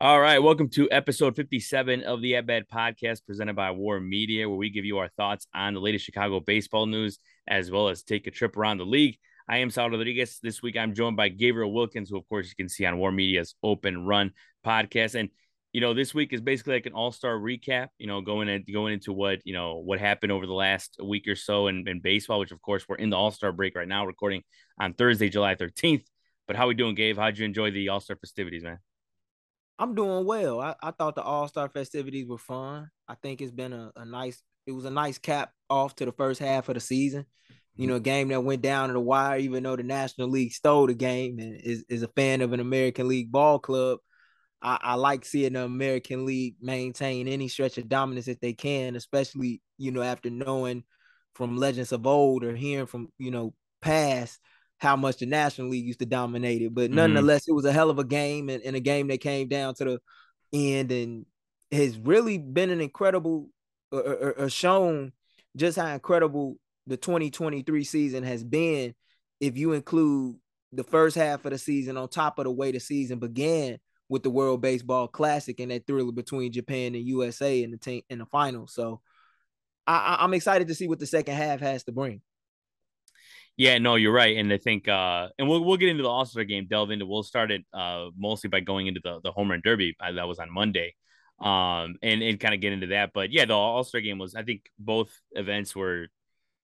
All right, welcome to episode 57 of the At podcast presented by WARR Media, where we give you our thoughts on the latest Chicago baseball news as well as take a trip around the league. I am Saul Rodriguez. This week I'm joined by Gabriel Wilkins, who, of course, you can see on WARR Media's Open Run podcast. And, you know, this week is basically like an all star recap, you know, going, in, going into what, you know, what happened over the last week or so in, in baseball, which, of course, we're in the all star break right now, recording on Thursday, July 13th. But how we doing, Gabe? How'd you enjoy the all star festivities, man? I'm doing well. I, I thought the All Star festivities were fun. I think it's been a, a nice. It was a nice cap off to the first half of the season. You know, a mm-hmm. game that went down to the wire, even though the National League stole the game and is, is a fan of an American League ball club. I, I like seeing the American League maintain any stretch of dominance that they can, especially, you know, after knowing from legends of old or hearing from, you know, past how much the National League used to dominate it. But mm-hmm. nonetheless, mm-hmm. it was a hell of a game and, and, a game that came down to the end and has really been an incredible uh, uh, uh, shown just how incredible the 2023 season has been if you include the first half of the season on top of the way the season began with the World Baseball Classic and that thriller between Japan and USA in the team in the final. So I, I'm excited to see what the second half has to bring. Yeah, no, you're right, and I think, uh, and we'll we'll get into the All Star game, delve into. We'll start it uh, mostly by going into the the home run derby uh, that was on Monday, um, and and kind of get into that. But yeah, the All Star game was. I think both events were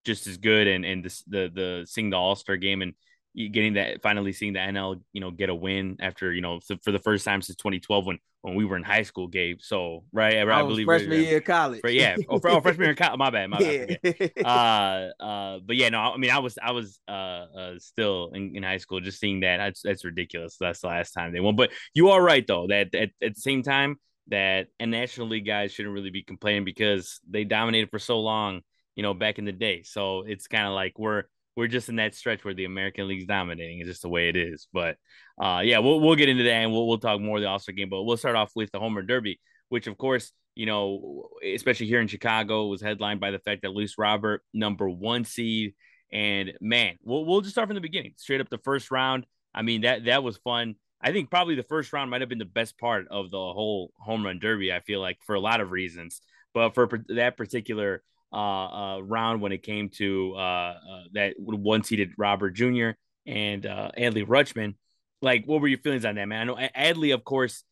just as good, and and the the, the seeing the All Star game and getting that finally seeing the NL, you know, get a win after you know for the first time since 2012 when when we were in high school, Gabe. So right, I, I believe freshman year of college. yeah, oh, oh, freshman year of college. My bad, my bad. uh, uh, but yeah, no, I mean, I was I was uh, uh still in, in high school, just seeing that. That's that's ridiculous. That's the last time they won. But you are right though that at, at the same time that and National League guys shouldn't really be complaining because they dominated for so long, you know, back in the day. So it's kind of like we're we're just in that stretch where the American League's dominating. It's just the way it is. But uh, yeah, we'll we'll get into that and we'll we'll talk more of the All Star game. But we'll start off with the Homer Derby, which of course you know, especially here in Chicago, was headlined by the fact that Luis Robert, number one seed, and man, we'll we'll just start from the beginning, straight up the first round. I mean that that was fun. I think probably the first round might have been the best part of the whole home run derby. I feel like for a lot of reasons, but for that particular uh, uh, round when it came to uh, uh that one seeded Robert Jr. and uh, Adley Rutschman. Like, what were your feelings on that, man? I know Adley, of course,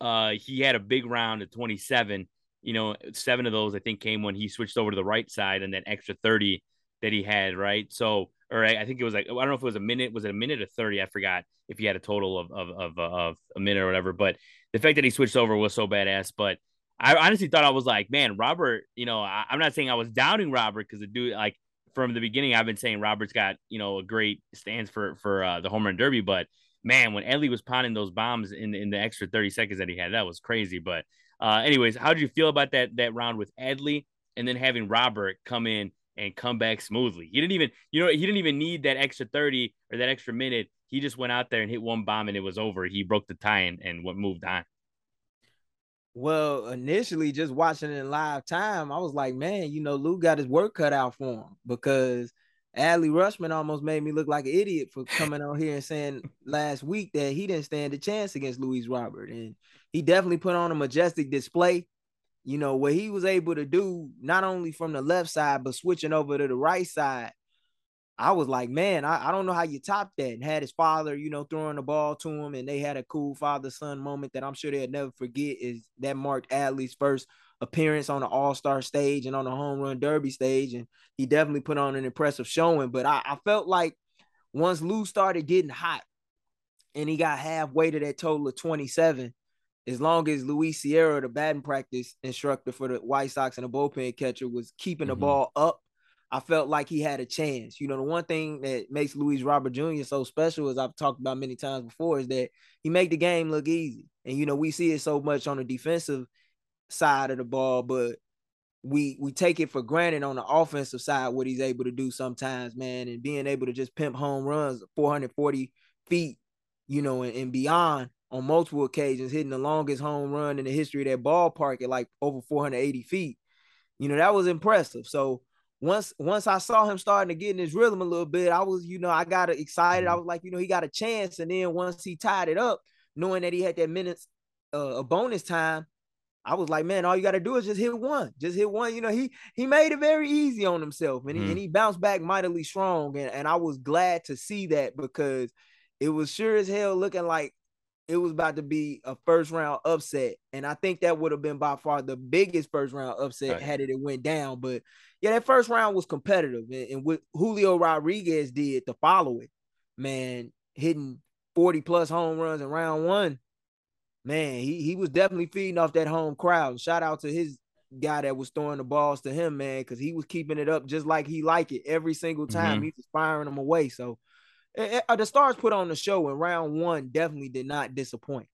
uh, he had a big round at 27. You know, seven of those I think came when he switched over to the right side, and then extra 30 that he had, right? So, or I, I think it was like I don't know if it was a minute, was it a minute or 30? I forgot if he had a total of of of, of a minute or whatever. But the fact that he switched over was so badass. But I honestly thought I was like, man, Robert, you know, I, am not saying I was doubting Robert because the dude, like from the beginning, I've been saying Robert's got, you know, a great stance for for uh, the home run derby. But man, when Adley was pounding those bombs in in the extra 30 seconds that he had, that was crazy. But uh, anyways, how did you feel about that that round with Adley and then having Robert come in and come back smoothly? He didn't even, you know, he didn't even need that extra 30 or that extra minute. He just went out there and hit one bomb and it was over. He broke the tie and, and what moved on. Well, initially, just watching it in live time, I was like, man, you know, Lou got his work cut out for him because Adley Rutschman almost made me look like an idiot for coming on here and saying last week that he didn't stand a chance against Luis Robert. And he definitely put on a majestic display. You know, what he was able to do, not only from the left side, but switching over to the right side I was like, man, I, I don't know how you top that. And had his father, you know, throwing the ball to him, and they had a cool father son moment that I'm sure they'll never forget. Is that marked Adley's first appearance on the All Star stage and on the Home Run Derby stage, and he definitely put on an impressive showing. But I, I felt like once Lou started getting hot, and he got halfway to that total of 27, as long as Luis Sierra, the batting practice instructor for the White Sox and the bullpen catcher, was keeping mm-hmm. the ball up I felt like he had a chance. You know, the one thing that makes Luis Robert Jr. so special, as I've talked about many times before, is that he make the game look easy. And you know, we see it so much on the defensive side of the ball, but we we take it for granted on the offensive side what he's able to do sometimes, man, and being able to just pimp home runs 440 feet, you know, and, and beyond on multiple occasions, hitting the longest home run in the history of that ballpark at like over 480 feet. You know, that was impressive. So once once I saw him starting to get in his rhythm a little bit, I was, you know, I got excited. I mm-hmm. was like, you know, he got a chance. And then once he tied it up, knowing that he had that minutes uh, a bonus time, I was like, man, all you got to do is just hit one, just hit one. You know, he he made it very easy on himself, and, mm. he, and he bounced back mightily strong, and, and I was glad to see that because it was sure as hell looking like it was about to be a first round upset, and I think that would have been by far the biggest first round upset right. had it, it went down. But yeah, that first round was competitive, and, and what Julio Rodriguez did to follow it, man, hitting forty plus home runs in round one, man, he he was definitely feeding off that home crowd. Shout out to his guy that was throwing the balls to him, man, because he was keeping it up just like he like it every single time. Mm-hmm. He was firing them away. So Eh, eh, the Stars put on the show, and round one definitely did not disappoint.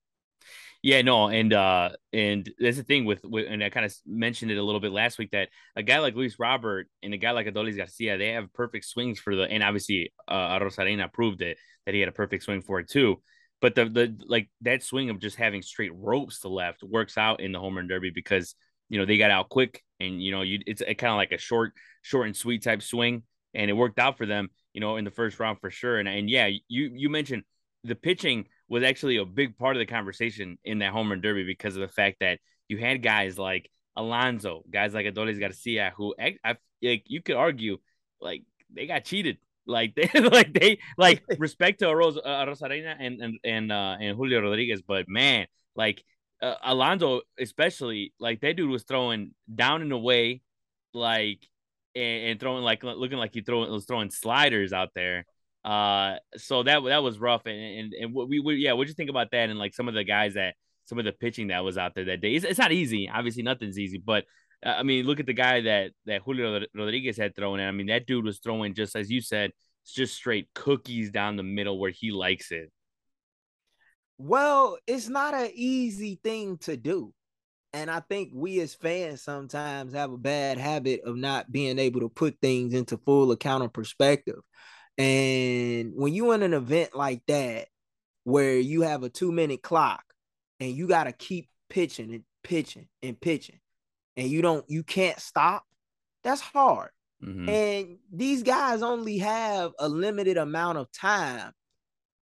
Yeah, no, and uh, and that's the thing with, with and I kind of mentioned it a little bit last week that a guy like Luis Robert and a guy like Adolis Garcia, they have perfect swings for the, and obviously uh, Arozarena proved it that he had a perfect swing for it too. But the the like that swing of just having straight ropes to left works out in the home run derby because you know they got out quick and you know you it's a kind of like a short short and sweet type swing and it worked out for them you know, in the first round for sure. And and yeah, you you mentioned the pitching was actually a big part of the conversation in that home run derby because of the fact that you had guys like Alonso, guys like Adolis Garcia, who I, like you could argue like they got cheated. Like they like they like respect to Ros- uh, Arozarena and and and uh, and Julio Rodriguez, but man, like uh, Alonso especially, like that dude was throwing down and away, like and, and throwing like looking like he throw, was throwing sliders out there. Uh, so that that was rough. And and, and we, we yeah, what you think about that? And like some of the guys that some of the pitching that was out there that day. It's, it's not easy. Obviously, nothing's easy. But uh, I mean, look at the guy that that Julio Rodriguez had thrown. I mean, that dude was throwing just as you said, it's just straight cookies down the middle where he likes it. Well, it's not an easy thing to do. And I think we as fans sometimes have a bad habit of not being able to put things into full account of perspective. And when you in an event like that, where you have a two minute clock and you got to keep pitching and pitching and pitching, and you don't, you can't stop, that's hard. Mm-hmm. And these guys only have a limited amount of time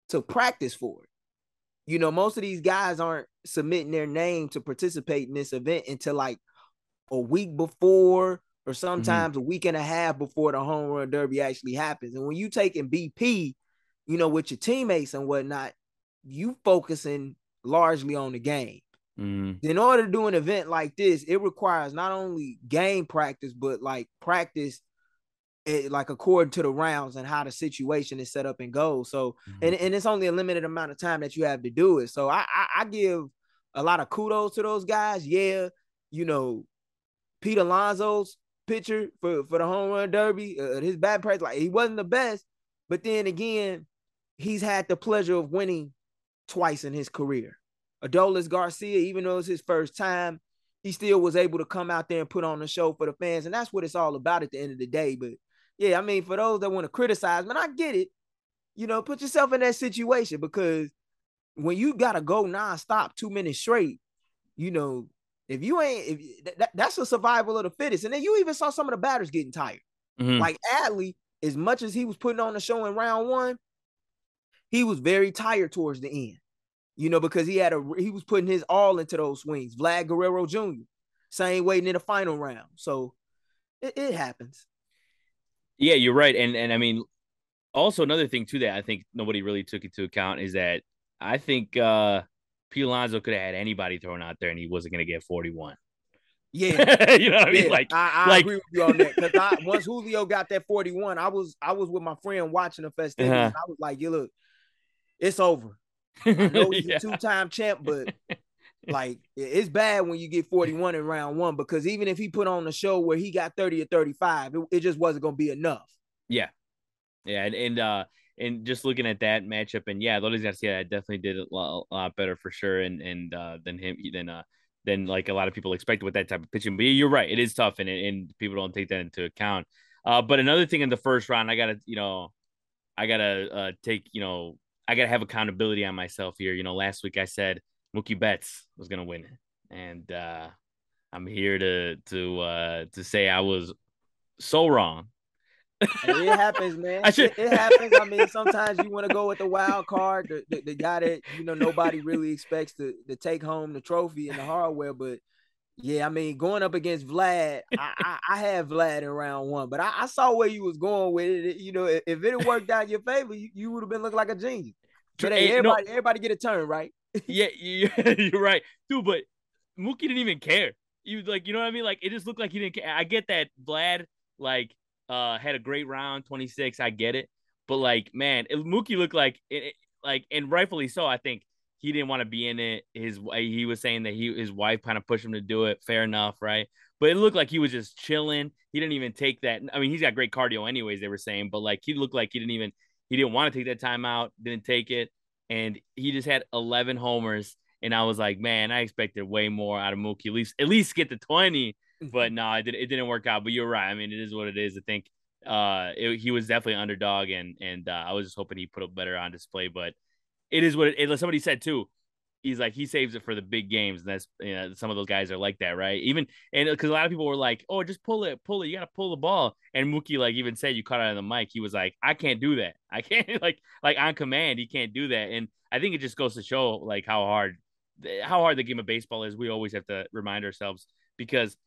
to practice for it. You know, most of these guys aren't submitting their name to participate in this event until like a week before or mm-hmm. sometimes mm-hmm. a week and a half before the home run derby actually happens. And when you taking BP, you know, with your teammates and whatnot, you focusing largely on the game. Mm-hmm. In order to do an event like this, it requires not only game practice, but like practice it, like according to the rounds and how the situation is set up and goes. So, mm-hmm. and, and it's only a limited amount of time that you have to do it. So I, I, I give a lot of kudos to those guys. Yeah, you know, Pete Alonso's pitcher for, for the home run derby, uh, his bad practice, like he wasn't the best, but then again, he's had the pleasure of winning twice in his career. Adolis Garcia, even though it's his first time, he still was able to come out there and put on a show for the fans, and that's what it's all about at the end of the day. But yeah, I mean, for those that want to criticize, man, I get it. You know, put yourself in that situation because when you gotta go nonstop two minutes straight, you know, if you ain't, if that, that's a survival of the fittest. And then you even saw some of the batters getting tired. Mm-hmm. Like Adley, as much as he was putting on the show in round one, he was very tired towards the end. You know, because he had a he was putting his all into those swings. Vlad Guerrero Jr. Same waiting in the final round. So it, it happens. Yeah, you're right. And and I mean, also another thing too that I think nobody really took into account is that I think uh Pete Alonso could have had anybody thrown out there and he wasn't gonna get 41. Yeah, you know what I mean. Like, I, I like... agree with you on that because once Julio got that 41, I was I was with my friend watching the festivities. Uh-huh. I was like, "Yeah, look, it's over. I know he's yeah. a two-time champ, but like it's bad when you get 41 in round one because even if he put on a show where he got 30 or 35, it, it just wasn't gonna be enough. Yeah. Yeah, and, and uh and just looking at that matchup, and yeah, Adolis Garcia definitely did a lot, a lot better for sure, and and uh, than him than uh than like a lot of people expected with that type of pitching. But you're right, it is tough, and and people don't take that into account. Uh, but another thing in the first round, I gotta you know, I gotta uh, take you know, I gotta have accountability on myself here. You know, last week I said Mookie Betts was gonna win it, and uh, I'm here to to uh, to say I was so wrong. it happens, man. It, it, happens. I mean, sometimes you want to go with the wild card, the, the, the, guy that you know nobody really expects to to take home the trophy and the hardware. But yeah, I mean, going up against Vlad, I, I, I had Vlad in round one, but I, I, saw where you was going with it. You know, if, if it had worked out in your favor, you, you would have been looking like a genius. But hey, everybody, no, everybody get a turn, right? Yeah, you're right, dude. But Mookie didn't even care. You like, you know what I mean? Like, it just looked like he didn't care. I get that Vlad like uh had a great round, 26. I get it, but like, man, it, Mookie looked like it, like, and rightfully so. I think he didn't want to be in it. His he was saying that he his wife kind of pushed him to do it. Fair enough, right? But it looked like he was just chilling. He didn't even take that. I mean, he's got great cardio, anyways. They were saying, but like he looked like he didn't even he didn't want to take that time out. Didn't take it, and he just had 11 homers. And I was like, man, I expected way more out of Mookie. At least at least get to 20. But no, it, did, it didn't work out. But you're right. I mean, it is what it is. I think uh, it, he was definitely underdog, and and uh, I was just hoping he put up better on display. But it is what it, it, somebody said too. He's like he saves it for the big games, and that's you know some of those guys are like that, right? Even and because a lot of people were like, "Oh, just pull it, pull it, you gotta pull the ball." And Mookie like even said, "You caught it on the mic." He was like, "I can't do that. I can't like like on command, he can't do that." And I think it just goes to show like how hard how hard the game of baseball is. We always have to remind ourselves because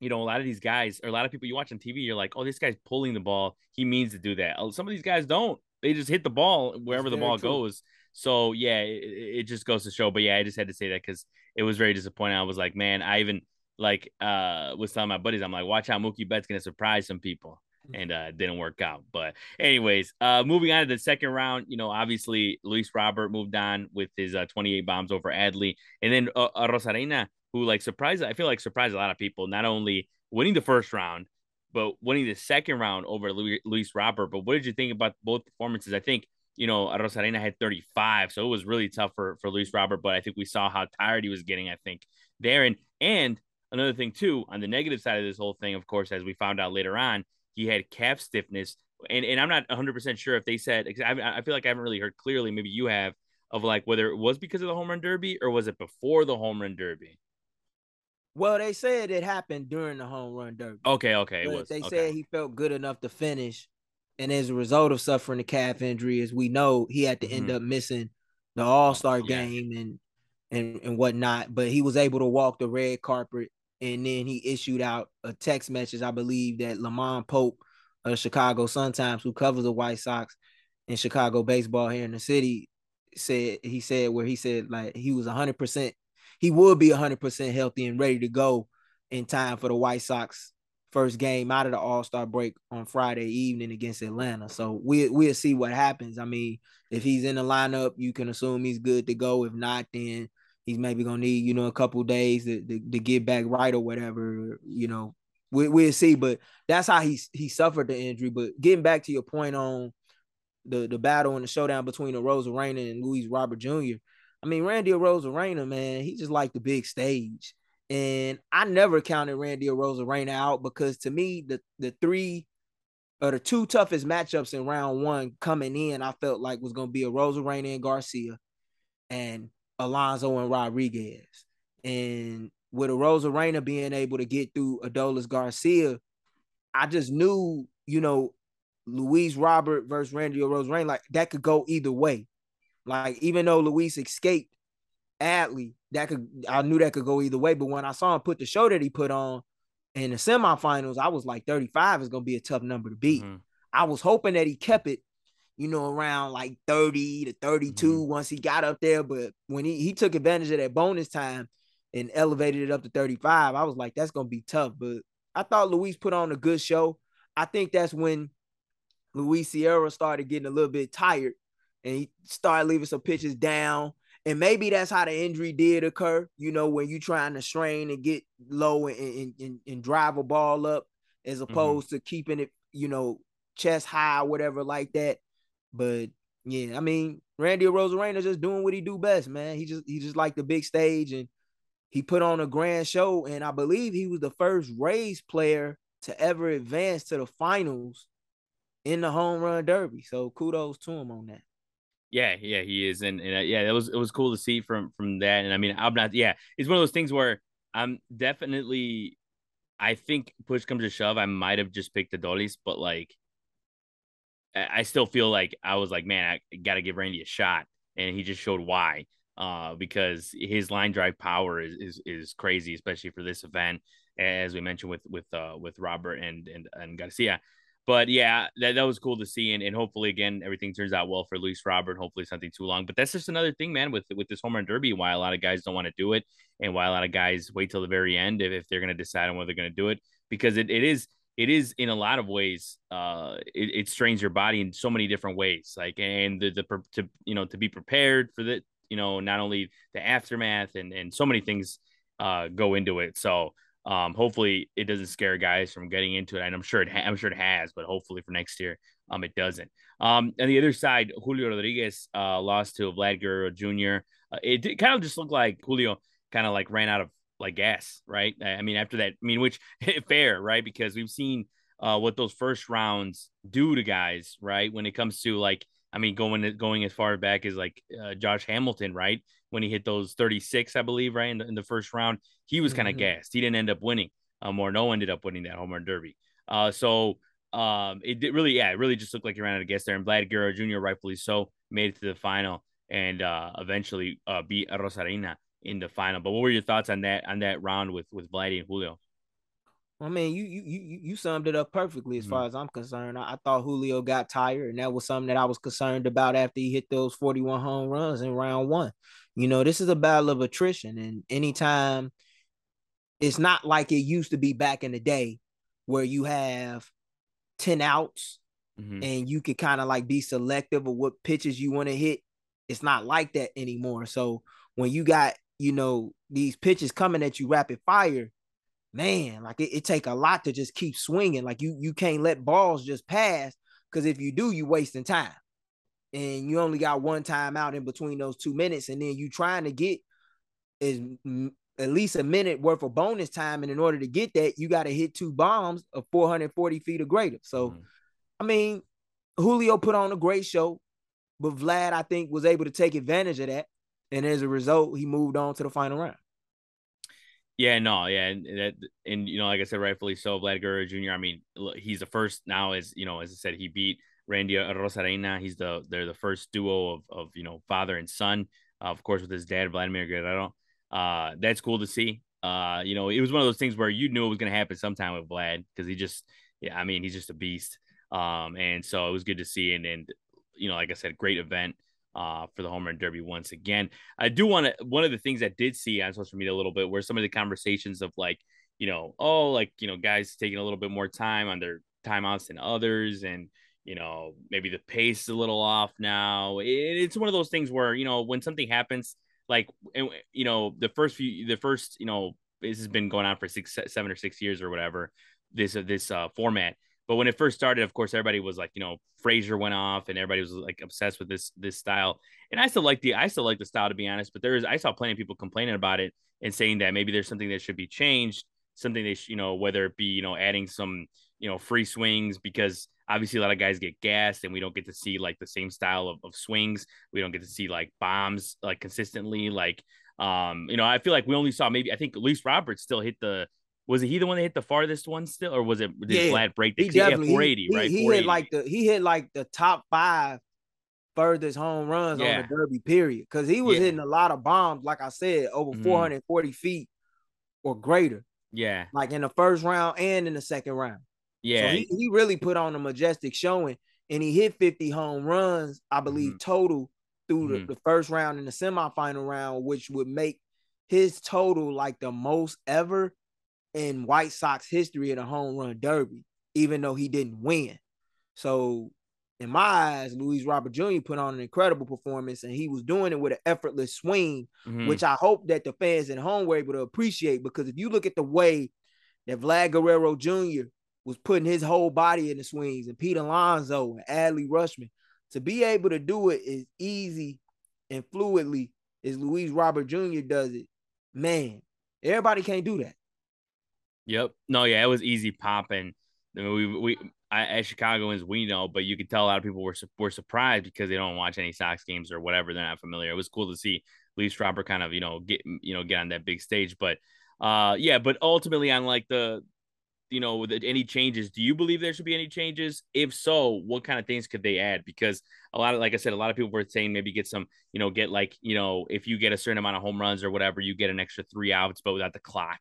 you know, a lot of these guys or a lot of people you watch on TV, you're like, oh, this guy's pulling the ball. He means to do that. Oh, some of these guys don't. They just hit the ball wherever the ball true. goes. So yeah, it, it, just goes to show. But yeah, I just had to say that because it was very disappointing. I was like, man, I even like uh was telling my buddies, I'm like, watch out, Mookie Betts gonna surprise some people. Mm. And uh didn't work out. But anyways, uh moving on to the second round, you know, obviously Luis Robert moved on with his uh, 28 bombs over Adley. And then uh, Arozarena who like surprised I feel like surprised a lot of people, not only winning the first round, but winning the second round over Luis Robert. But what did you think about both performances? I think you know Arozarena had 35, so it was really tough for for Luis Robert. But I think we saw how tired he was getting. I think there and and another thing too on the negative side of this whole thing, of course, as we found out later on, he had calf stiffness. And, and I'm not 100% sure if they said, I, I feel like I haven't really heard clearly. Maybe you have of like whether it was because of the home run derby or was it before the home run derby? Well, they said it happened during the home run derby. Okay, okay. They okay. said he felt good enough to finish. And as a result of suffering a calf injury, as we know, he had to mm-hmm. end up missing the All Star yeah. game and and and whatnot. But he was able to walk the red carpet, and then he issued out a text message, I believe, that LaMond Pope of Chicago Sun Times, who covers the White Sox in Chicago baseball here in the city, said he said where he said like he was 100 percent he would be 100% healthy and ready to go in time for the White Sox first game out of the All-Star break on Friday evening against Atlanta. So we we'll see what happens. I mean, if he's in the lineup, you can assume he's good to go. If not, then he's maybe gonna need, you know, a couple days to, to, to, get back right or whatever, you know. We, we'll see, but that's how he he suffered the injury. But getting back to your point on the the battle and the showdown between the Arozarena and Luis Robert Jr. I mean, Randy Arozarena, man, he just like the big stage. And I never counted Randy or Arozarena out because to me, the the three or the two toughest matchups in round one coming in, I felt like was gonna be a Arozarena and Garcia and Alonso and Rodriguez. And with Arozarena being able to get through Adolis Garcia, I just knew, you know, Luis Robert versus Randy or Arozarena, like that could go either way. Like even though Luis escaped Adley, that could I knew that could go either way. But when I saw him put the show that he put on in the semifinals, I was like 35 is gonna be a tough number to beat. Mm-hmm. I was hoping that he kept it, you know, around like 30 to 32 mm-hmm. once he got up there. But when he, he took advantage of that bonus time and elevated it up to 35, I was like, that's gonna be tough. But I thought Luis put on a good show. I think that's when Luis Sierra started getting a little bit tired and he started leaving some pitches down. And maybe that's how the injury did occur, you know, when you're trying to strain and get low and, and, and drive a ball up as mm-hmm. opposed mm-hmm. to keeping it, you know, chest high, whatever like that. But yeah, I mean, Randy Arozarena just doing what he do best, man. He just he just like the big stage and he put on a grand show. And I believe he was the first Rays player to ever advance to the finals in the home run derby. So kudos to him on that. Yeah, yeah, he is, and, and uh, yeah, it was it was cool to see from from that. And I mean, I'm not. Yeah, it's one of those things where I'm definitely. I think push comes to shove, I might have just picked the Adolis, but like I still feel like I was like, man, I got to give Randy a shot, and he just showed why. Uh, because his line drive power is, is is crazy, especially for this event, as we mentioned with with uh with Robert and and and Garcia. But yeah, that, that was cool to see, and, and hopefully again everything turns out well for Luis Robert. Hopefully something too long, but that's just another thing, man. With with this home run derby, why a lot of guys don't want to do it, and why a lot of guys wait till the very end if, if they're going to decide on whether they're going to do it, because it, it is it is in a lot of ways uh it, it strains your body in so many different ways like and the, the to you know to be prepared for the you know not only the aftermath and and so many things uh go into it so um hopefully it doesn't scare guys from getting into it and i'm sure it ha- i'm sure it has but hopefully for next year um it doesn't um on the other side julio rodriguez uh lost to vlad guerrero jr uh, it, it kind of just looked like julio kind of like ran out of like gas, right? I mean, after that, I mean, which fair, right? Because we've seen uh, what those first rounds do to guys, right? When it comes to like, I mean, going going as far back as like uh, Josh Hamilton, right? When he hit those 36, I believe, right in the, in the first round, he was kind of mm-hmm. gassed. He didn't end up winning. Um, or no ended up winning that home run derby. Uh, so um, it did really, yeah, it really just looked like he ran out of gas there. And Vlad Guerrero Jr., rightfully so, made it to the final and uh, eventually uh, beat Arozarena in the final. But what were your thoughts on that on that round with with Vladdy and Julio? I mean, you you you summed it up perfectly as mm-hmm. far as I'm concerned. I, I, thought Julio got tired, and that was something that I was concerned about after he hit those 41 home runs in round one. You know, this is a battle of attrition, and anytime it's not like it used to be back in the day where you have 10 outs mm-hmm. and you could kind of like be selective of what pitches you want to hit. It's not like that anymore. So when you got you know, these pitches coming at you rapid fire, man, like it, it take a lot to just keep swinging. Like you you can't let balls just pass because if you do, you wasting time. And you only got one time out in between those two minutes, and then you trying to get is at least a minute worth of bonus time. And in order to get that, you got to hit two bombs of 440 feet or greater. So, mm-hmm. I mean, Julio put on a great show, but Vlad, I think, was able to take advantage of that and as a result, he moved on to the final round. Yeah, no, yeah, and that, and you know, like I said, rightfully so, Vlad Guerrero Jr. I mean, he's the first now, as you know, as I said, he beat Randy Arozarena. He's the they're the first duo of of you know father and son, uh, of course, with his dad Vladimir Guerrero. Uh, that's cool to see. Uh, you know, it was one of those things where you knew it was going to happen sometime with Vlad because he just, yeah, I mean, he's just a beast. Um, and so it was good to see, and and you know, like I said, great event uh, for the home run derby once again. I do want to. One of the things I did see on social media a little bit were some of the conversations of like, you know, oh, like you know, guys taking a little bit more time on their timeouts than others, and you know, maybe the pace is a little off now. It, it's one of those things where you know, when something happens, like you know, the first few, the first, you know, this has been going on for six, seven or six years or whatever. This this uh, format but when it first started, of course, everybody was like, you know, Frazier went off, and everybody was like obsessed with this this style. And I still like the I still like the style to be honest. But there is I saw plenty of people complaining about it and saying that maybe there's something that should be changed, something they should, you know, whether it be you know adding some you know free swings because obviously a lot of guys get gassed and we don't get to see like the same style of, of swings. We don't get to see like bombs like consistently. Like um, you know, I feel like we only saw maybe I think Luis Roberts still hit the was it he the one that hit the farthest one still, or was it did yeah, Vlad break the he definitely, 480, he, right? He, hit like the he hit like the top five furthest home runs yeah. on the Derby period because he was yeah. hitting a lot of bombs, like I said, over mm-hmm. 440 feet or greater. Yeah, like in the first round and in the second round. Yeah, so he, he really put on a majestic showing, and he hit 50 home runs, I believe, mm-hmm. total through mm-hmm. the, the first round and the semifinal round, which would make his total like the most ever in White Sox history in a home run derby, even though he didn't win. So, in my eyes, Luis Robert Jr. put on an incredible performance, and he was doing it with an effortless swing, mm-hmm. which I hope that the fans at home were able to appreciate. Because if you look at the way that Vlad Guerrero Jr. was putting his whole body in the swings, and Pete Alonso and Adley Rutschman, to be able to do it as easy and fluidly as Luis Robert Jr. does it, man, everybody can't do that. Yep. No, yeah, it was easy popping. I mean, we we I, as Chicagoans we know, but you could tell a lot of people were were surprised because they don't watch any Sox games or whatever. They're not familiar. It was cool to see Luis Robert kind of you know get you know get on that big stage, but uh yeah, but ultimately on like the you know, with any changes, do you believe there should be any changes? If so, what kind of things could they add? Because a lot of, like I said, a lot of people were saying maybe get some, you know, get like, you know, if you get a certain amount of home runs or whatever, you get an extra three outs, but without the clock.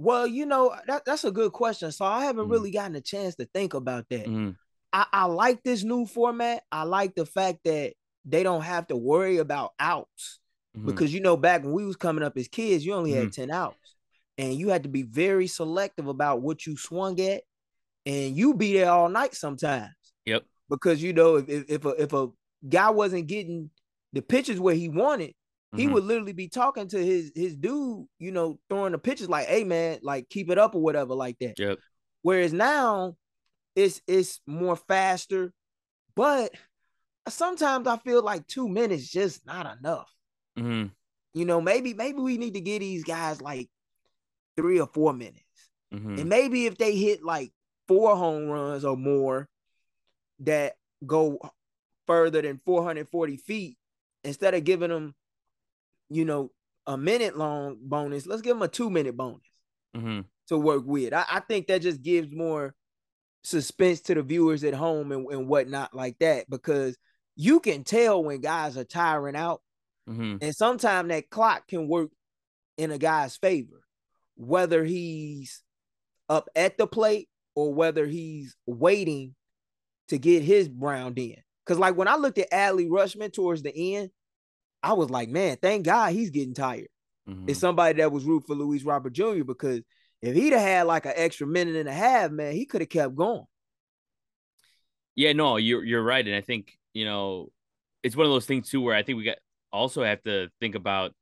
Well, you know, that, that's a good question. So I haven't mm-hmm. really gotten a chance to think about that. Mm-hmm. I, I like this new format. I like the fact that they don't have to worry about outs. Mm-hmm. Because you know, back when we was coming up as kids, you only had mm-hmm. 10 outs. And you had to be very selective about what you swung at. And you be there all night sometimes. Yep. Because you know, if if, if a if a guy wasn't getting the pitches where he wanted, he mm-hmm. would literally be talking to his his dude, you know, throwing the pitches like, "Hey man, like keep it up or whatever, like that." Yep. Whereas now, it's it's more faster, but sometimes I feel like two minutes just not enough. Mm-hmm. You know, maybe maybe we need to give these guys like three or four minutes, mm-hmm. and maybe if they hit like four home runs or more that go further than 440 feet, instead of giving them you know, a minute long bonus, let's give them a two minute bonus mm-hmm. to work with. I, I, think that just gives more suspense to the viewers at home and, and whatnot like that because you can tell when guys are tiring out. Mm-hmm. And sometimes that clock can work in a guy's favor, whether he's up at the plate or whether he's waiting to get his round in. Because, like, when I looked at Adley Rutschman towards the end, I was like, man, thank God he's getting tired. Mm-hmm. It's somebody that was root for Luis Robert Jr. because if he'd have had like an extra minute and a half, man, he could have kept going. Yeah, no, you're you're right, and I think you know it's one of those things too where I think we got also have to think about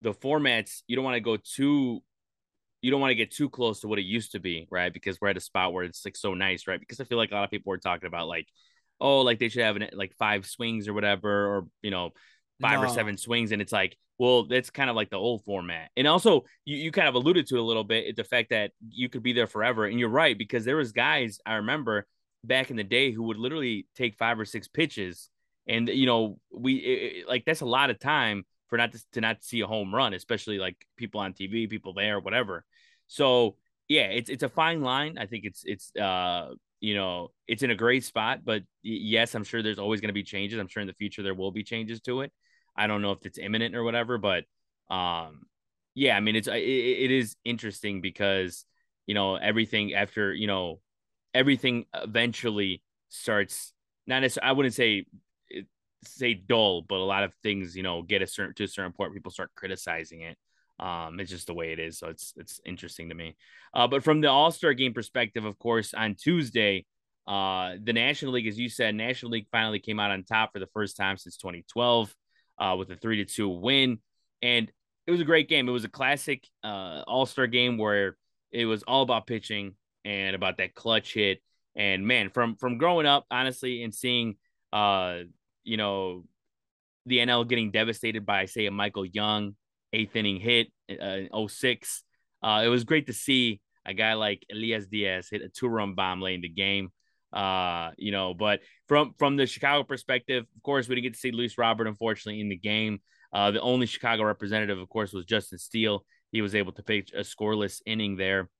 the formats. You don't want to go too, you don't want to get too close to what it used to be, right? Because we're at a spot where it's like so nice, right? Because I feel like a lot of people were talking about like, oh, like they should have an, like five swings or whatever, or you know, five no. or seven swings, and it's like, well, that's kind of like the old format. And also, you, you kind of alluded to a little bit the fact that you could be there forever, and you're right because there was guys I remember back in the day who would literally take five or six pitches, and you know, we it, like that's a lot of time for not to, to not see a home run, especially like people on TV, people there, whatever. So yeah, it's it's a fine line. I think it's it's uh you know it's in a great spot, but yes, I'm sure there's always going to be changes. I'm sure in the future there will be changes to it. I don't know if it's imminent or whatever, but um, yeah, I mean, it's it, it is interesting because you know everything after you know everything eventually starts not necessarily I wouldn't say say dull, but a lot of things you know get a certain to a certain point, people start criticizing it. Um, it's just the way it is, so it's it's interesting to me. Uh, but from the All Star game perspective, of course, on Tuesday, uh, the National League, as you said, National League finally came out on top for the first time since 2012 uh, with a three to two win. And it was a great game. It was a classic uh, All Star game where it was all about pitching and about that clutch hit. And man, from from growing up, honestly, and seeing, uh, you know, the NL getting devastated by say a Michael Young eighth inning hit uh, 06, uh, it was great to see a guy like Elias Diaz hit a two run bomb late in the game. Uh, you know, but from from the Chicago perspective, of course, we didn't get to see Luis Robert, unfortunately, in the game. Uh, the only Chicago representative, of course, was Justin Steele. He was able to pitch a scoreless inning there,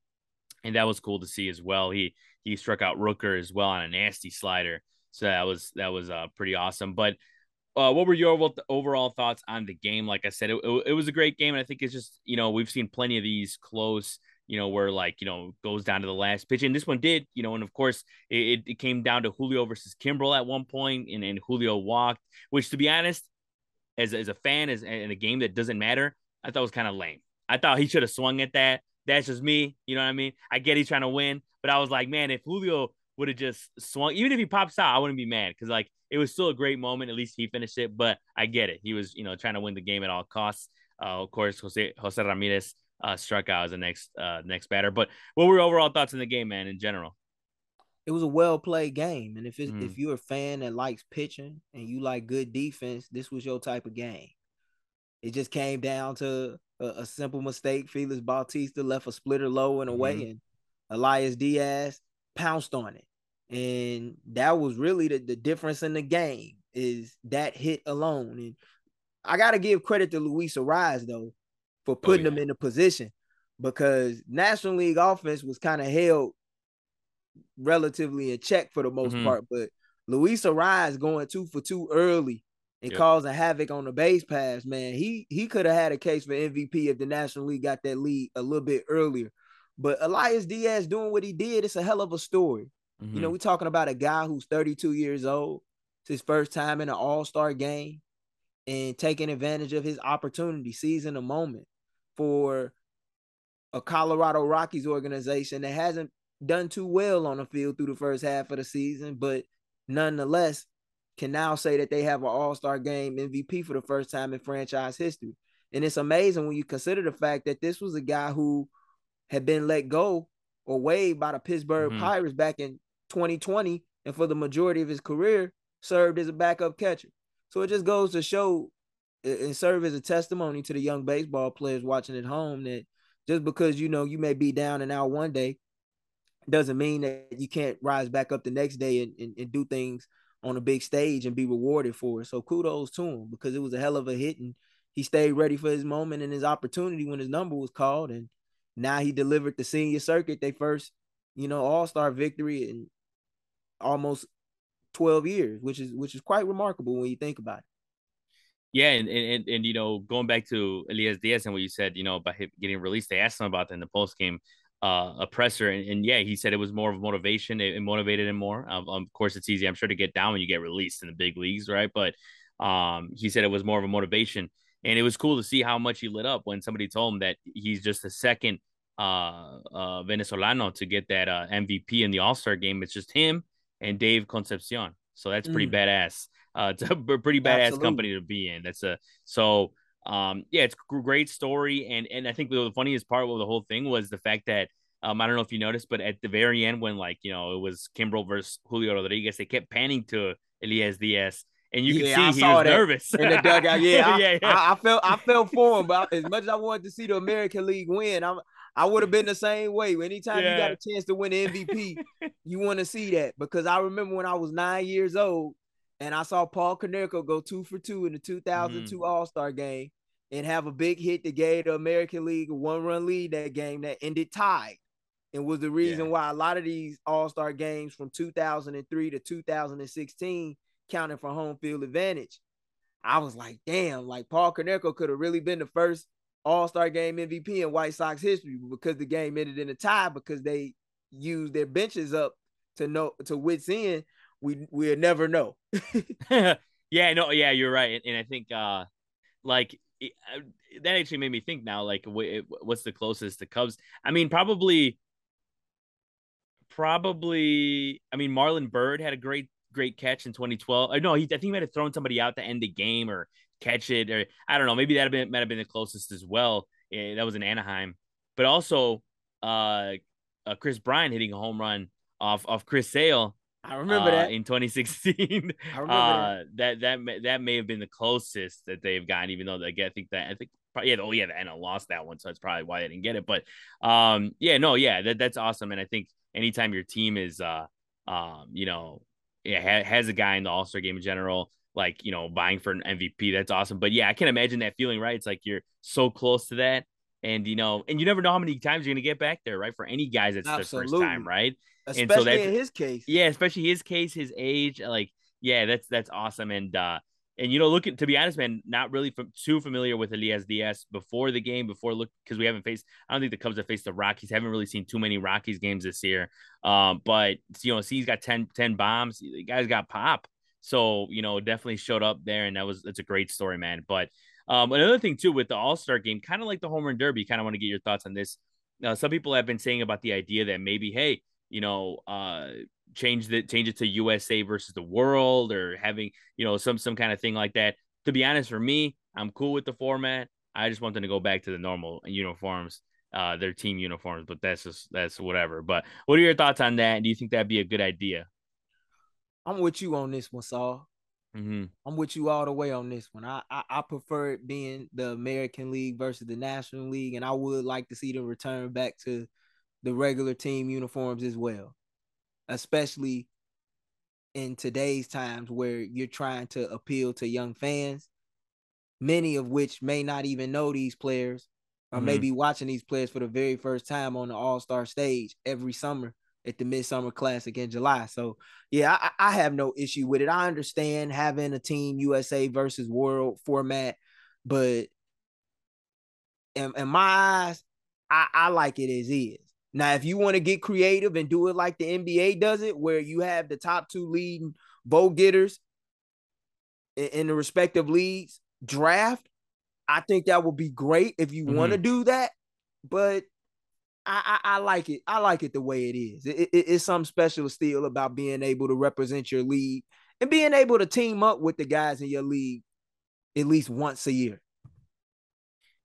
and that was cool to see as well. He he struck out Rooker as well on a nasty slider, so that was that was uh, pretty awesome. But uh, what were your overall thoughts on the game? Like I said, it, it, it was a great game, and I think it's just you know we've seen plenty of these close you know, where like, you know, goes down to the last pitch. And this one did, you know, and of course it, it came down to Julio versus Kimbrel at one point, and, and Julio walked, which to be honest, as, as a fan, as in a game that doesn't matter, I thought was kind of lame. I thought he should have swung at that. That's just me. You know what I mean? I get he's trying to win, but I was like, man, if Julio would have just swung, even if he pops out, I wouldn't be mad because like it was still a great moment. At least he finished it, but I get it. He was, you know, trying to win the game at all costs. Uh, of course, Jose Jose Ramirez uh, struck out as the next uh, next batter. But what were your overall thoughts in the game, man, in general? It was a well played game, and if it's, mm. if you're a fan that likes pitching and you like good defense, this was your type of game. It just came down to a, a simple mistake. Felix Bautista left a splitter low and away, mm-hmm. and Elias Diaz pounced on it, and that was really the, the difference in the game is that hit alone. And I got to give credit to Luis Arraez though for oh, putting oh, yeah. him in a position because National League offense was kind of held relatively in check for the most mm-hmm. part. But Luis Arraez going two for two early and yep. causing havoc on the base pass, man. He he could have had a case for MVP if the National League got that lead a little bit earlier. But Elias Diaz doing what he did, it's a hell of a story. Mm-hmm. You know, mm-hmm. we're talking about a guy who's 32 years old. It's his first time in an all-star game and taking advantage of his opportunity, seizing a moment for a Colorado Rockies organization that hasn't done too well on the field through the first half of the season, but nonetheless can now say that they have an all-star game MVP for the first time in franchise history. And it's amazing when you consider the fact that this was a guy who had been let go or waived by the Pittsburgh mm-hmm. Pirates back in 2020 and for the majority of his career served as a backup catcher. So it just goes to show and serve as a testimony to the young baseball players watching at home that just because you know you may be down and out one day doesn't mean that you can't rise back up the next day and, and, and do things on a big stage and be rewarded for it. So kudos to him because it was a hell of a hit and he stayed ready for his moment and his opportunity when his number was called. And now he delivered the senior circuit, their first, you know, all-star victory in almost 12 years, which is which is quite remarkable when you think about it. Yeah, and and and you know, going back to Elias Diaz and what you said, you know, about him getting released, they asked him about that in the post game uh, oppressor, and, and, yeah, he said it was more of a motivation. It, it motivated him more. Um, of course, it's easy, I'm sure, to get down when you get released in the big leagues, right? But um, he said it was more of a motivation, and it was cool to see how much he lit up when somebody told him that he's just the second uh, uh, Venezolano to get that uh, MVP in the All Star game. It's just him and Dave Concepcion. So that's pretty mm. badass. Uh, it's a pretty badass Absolutely. company to be in. That's a so um yeah, it's a great story. And and I think the funniest part of the whole thing was the fact that um I don't know if you noticed, but at the very end when like you know it was Kimbrel versus Julio Rodriguez, they kept panning to Elias Diaz. And you yeah, can see he was nervous in the dugout. Yeah, I, yeah, yeah. I, I, felt I felt for him, but as much as I wanted to see the American League win, I'm I would have been the same way. Anytime yeah. you got a chance to win MVP, you want to see that because I remember when I was nine years old and I saw Paul Konerko go two for two in the 2002 mm-hmm. All Star game and have a big hit that gave the American League a one run lead that game that ended tied and was the reason yeah. why a lot of these All Star games from 2003 to 2016 counted for home field advantage. I was like, damn, like Paul Konerko could have really been the first all Star Game MVP in White Sox history because the game ended in a tie because they used their benches up to know to wits in. We we'll never know. yeah, no, yeah, you're right, and, and I think uh, like it, uh, that actually made me think now, like what's the closest to Cubs? I mean, probably, probably. I mean, Marlon Byrd had a great great catch in 2012. Or no, he I think he might have thrown somebody out to end the game, or catch it, or I don't know. Maybe that might have been the closest as well. Yeah, that was in Anaheim, but also uh, uh, Kris Bryant hitting a home run off of Chris Sale. I remember uh, that in 2016. I remember uh, that. that. That may, that may have been the closest that they've gotten, even though they, I think that I think probably yeah oh yeah the NL lost that one, so that's probably why they didn't get it. But um yeah no yeah that, that's awesome, and I think anytime your team is uh um you know yeah, has a guy in the All Star game in general like you know buying for an MVP. That's awesome. But yeah, I can imagine that feeling, right? It's like you're so close to that, and you know, and you never know how many times you're gonna get back there, right? For any guys, it's Absolutely. the first time, right? Especially so in his case. Yeah, especially his case, his age. Like, yeah, that's that's awesome. And uh and you know, look at to be honest, man, not really f- too familiar with Elias Diaz before the game, before look because we haven't faced. I don't think the Cubs have faced the Rockies. Haven't really seen too many Rockies games this year. Um, but you know, see, he's got 10, 10 bombs. The guy's got pop. So, you know, definitely showed up there and that was it's a great story, man. But um, another thing too with the All-Star game, kind of like the home run derby, kind of want to get your thoughts on this. Uh, some people have been saying about the idea that maybe, hey, you know, uh, change the change it to USA versus the world or having, you know, some some kind of thing like that. To be honest, for me, I'm cool with the format. I just want them to go back to the normal uniforms, uh, their team uniforms, but that's just that's whatever. But what are your thoughts on that? Do you think that'd be a good idea? I'm with you on this one, Saul. Mm-hmm. I'm with you all the way on this one. I, I, I prefer it being the American League versus the National League, and I would like to see them return back to the regular team uniforms as well, especially in today's times where you're trying to appeal to young fans, many of which may not even know these players or mm-hmm. maybe watching these players for the very first time on the All Star stage every summer at the Midsummer Classic in July. So yeah, I, I, have no issue with it. I understand having a team USA versus World format, but in, in my eyes, I, I like it as is. Now, if you want to get creative and do it like the NBA does it, where you have the top two leading vote getters in, in the respective leagues draft, I think that would be great if you mm-hmm. want to do that. But I, I, I, like it. I like it the way it is. It, it, it's something special still about being able to represent your league and being able to team up with the guys in your league at least once a year.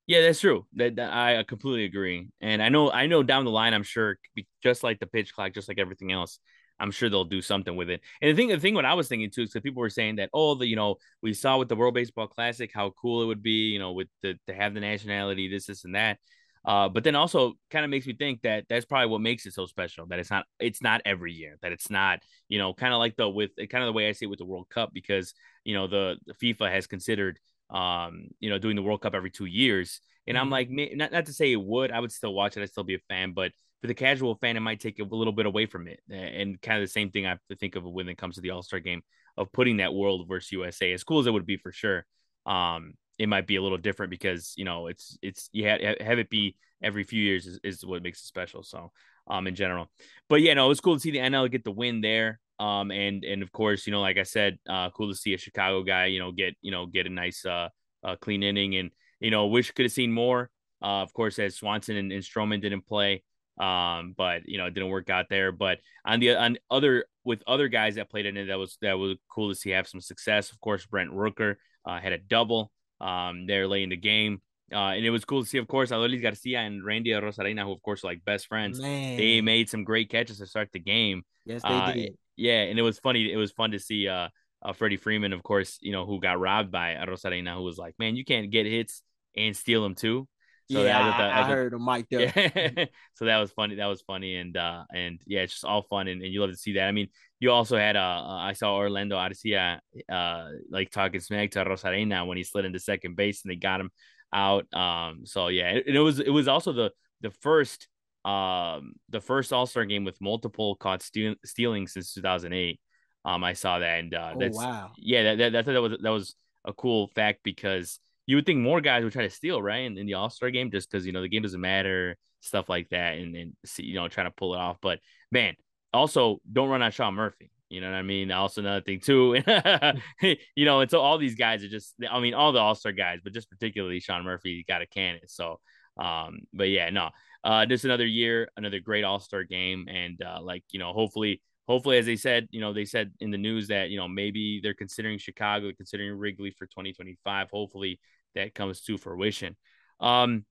Yeah, that's true. That, that, I completely agree. And I know I know down the line, I'm sure just like the pitch clock, just like everything else, I'm sure they'll do something with it. And the thing, the thing, what I was thinking too is that people were saying that, oh, the you know, we saw with the World Baseball Classic how cool it would be, you know, with the to have the nationality, this, this, and that. Uh, but then also kind of makes me think that that's probably what makes it so special that it's not it's not every year that it's not you know kind of like the with kind of the way I say with the World Cup because you know the, the FIFA has considered um you know doing the World Cup every two years and I'm mm-hmm. like not not to say it would I would still watch it I'd still be a fan but for the casual fan it might take a little bit away from it and kind of the same thing I have to think of when it comes to the All Star game of putting that World versus USA as cool as it would be for sure um it might be a little different because you know it's it's you have, have it be every few years is, is what makes it special. So um in general, but yeah, no, it was cool to see the NL get the win there. Um and and of course, you know, like I said, uh, cool to see a Chicago guy, you know, get you know get a nice uh, uh clean inning and you know wish could have seen more. Uh, of course, as Swanson and, and Stroman didn't play, um, but you know it didn't work out there. But on the on other with other guys that played in it, that was that was cool to see have some success. Of course, Brent Rooker uh, had a double um, there late in the game. Uh, and it was cool to see, of course, Adolis Garcia and Randy Arozarena, who, of course, are like best friends. Man. They made some great catches to start the game. Yes, they uh, did. Yeah, and it was funny. It was fun to see uh, uh, Freddie Freeman, of course, you know, who got robbed by Arozarena, who was like, man, you can't get hits and steal them too. So yeah, that, that, I, I heard him mic there. Yeah. so that was funny. That was funny, and uh, and yeah, it's just all fun, and, and you love to see that. I mean, you also had uh, uh I saw Orlando Arcia uh like talking smack to Arozarena when he slid into second base, and they got him out. Um, so yeah, it, it was it was also the the first um the first All Star game with multiple caught steal, stealing since 2008. Um, I saw that, and uh, oh, that's wow, yeah, that, that, that was that was a cool fact because you would think more guys would try to steal, right? In, in the All Star game, just because you know the game doesn't matter, stuff like that, and and you know trying to pull it off. But man, also don't run on Sean Murphy. You know what I mean? Also another thing too, you know, and so all these guys are just, I mean, all the All Star guys, but just particularly Sean Murphy got a cannon. So, um, but yeah, no, uh, just another year, another great All Star game, and uh, like you know, hopefully, hopefully, as they said, you know, they said in the news that you know maybe they're considering Chicago, considering Wrigley for 2025. Hopefully, that comes to fruition. Um,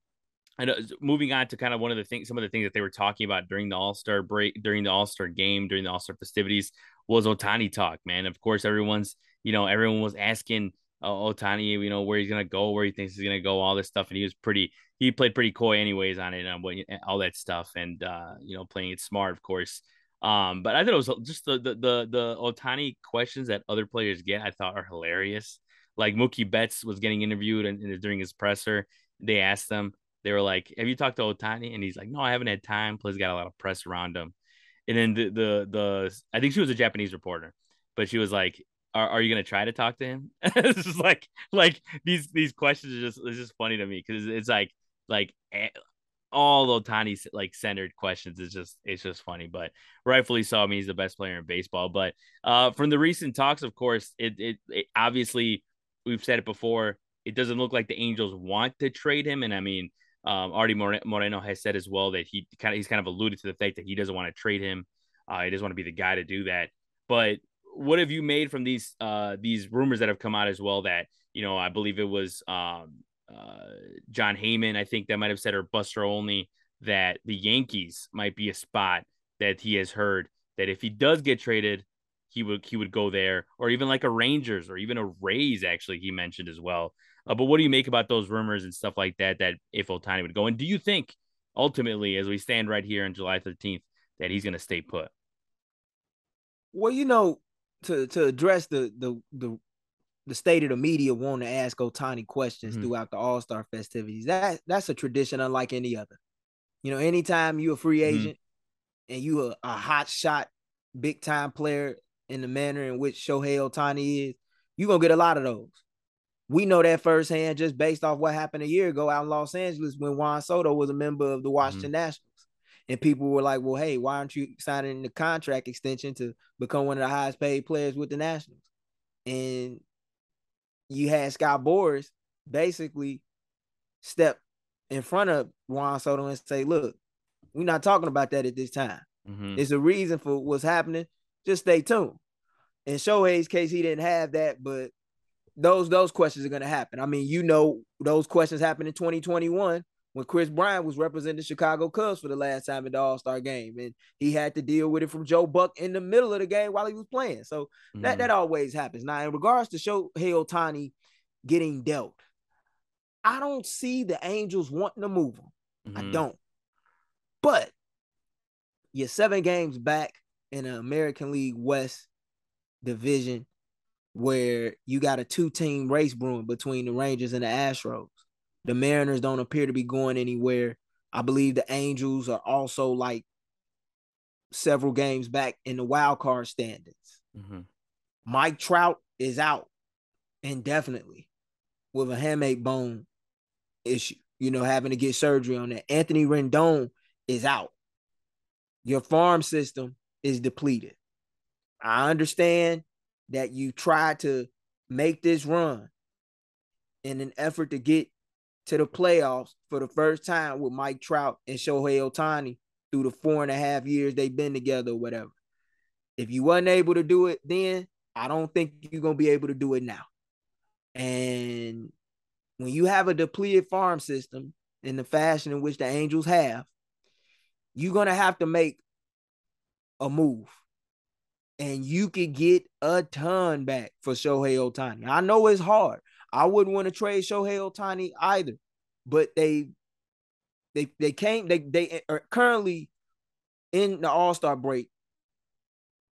and moving on to kind of one of the things, some of the things that they were talking about during the All Star break, during the All Star game, during the All Star festivities was Ohtani talk, man. Of course, everyone's, you know, everyone was asking uh, Ohtani, you know, where he's gonna go, where he thinks he's gonna go, all this stuff, and he was pretty, he played pretty coy, anyways, on it, and all that stuff, and uh, you know, playing it smart, of course. Um, but I thought it was just the the the, the Ohtani questions that other players get, I thought are hilarious. Like Mookie Betts was getting interviewed and, and during his presser, they asked him, they were like, "Have you talked to Ohtani?" And he's like, "No, I haven't had time." Plus, got a lot of press around him. And then the the the I think she was a Japanese reporter, but she was like, "Are, are you gonna try to talk to him?" it's just like like these these questions are just it's just funny to me because it's like like eh, all Ohtani like centered questions is just it's just funny, but rightfully so. I mean, he's the best player in baseball. But uh, from the recent talks, of course, it, it, it obviously we've said it before. It doesn't look like the Angels want to trade him, and I mean, um, Moreno has said as well that he kind of he's kind of alluded to the fact that he doesn't want to trade him. Uh, he doesn't want to be the guy to do that. But what have you made from these uh, these rumors that have come out as well? That you know, I believe it was um, uh, Jon Heyman, I think that might have said, or Buster Olney, that the Yankees might be a spot that he has heard that if he does get traded, he would he would go there, or even like a Rangers or even a Rays. Actually, he mentioned as well. Uh, but what do you make about those rumors and stuff like that? That if Ohtani would go, and do you think ultimately, as we stand right here on July 13th, that he's going to stay put? Well, you know, to to address the the the the state of the media wanting to ask Ohtani questions Mhm. throughout the All Star festivities. That that's a tradition unlike any other. You know, anytime you're a free Mhm. agent and you a, a hot shot, big time player in the manner in which Shohei Ohtani is, you're gonna get a lot of those. We know that firsthand just based off what happened a year ago out in Los Angeles when Juan Soto was a member of the Washington Nationals. And people were like, well, hey, why aren't you signing the contract extension to become one of the highest paid players with the Nationals? And you had Scott Boras basically step in front of Juan Soto and say, look, we're not talking about that at this time. Mhm. It's a reason for what's happening. Just stay tuned. In Shohei's case, he didn't have that, but those those questions are gonna happen. I mean, you know, those questions happened in 2021 when Kris Bryant was representing the Chicago Cubs for the last time in the All-Star game, and he had to deal with it from Joe Buck in the middle of the game while he was playing. So that Mhm. that always happens. Now, in regards to Shohei Ohtani getting dealt, I don't see the Angels wanting to move him. I Mhm. don't. But you're seven games back in the American League West division where you got a two-team race brewing between the Rangers and the Astros. The Mariners don't appear to be going anywhere. I believe the Angels are also like several games back in the wild card standings. Mhm. Mike Trout is out indefinitely with a hamate bone issue, you know, having to get surgery on that. Anthony Rendon is out. Your farm system is depleted. I understand that you tried to make this run in an effort to get to the playoffs for the first time with Mike Trout and Shohei Ohtani through the four and a half years they've been together or whatever. If you wasn't able to do it then, I don't think you're gonna be able to do it now. And when you have a depleted farm system in the fashion in which the Angels have, you're gonna have to make a move. And you could get a ton back for Shohei Ohtani. I know it's hard. I wouldn't want to trade Shohei Ohtani either, but they they they came they they are currently in the All-Star break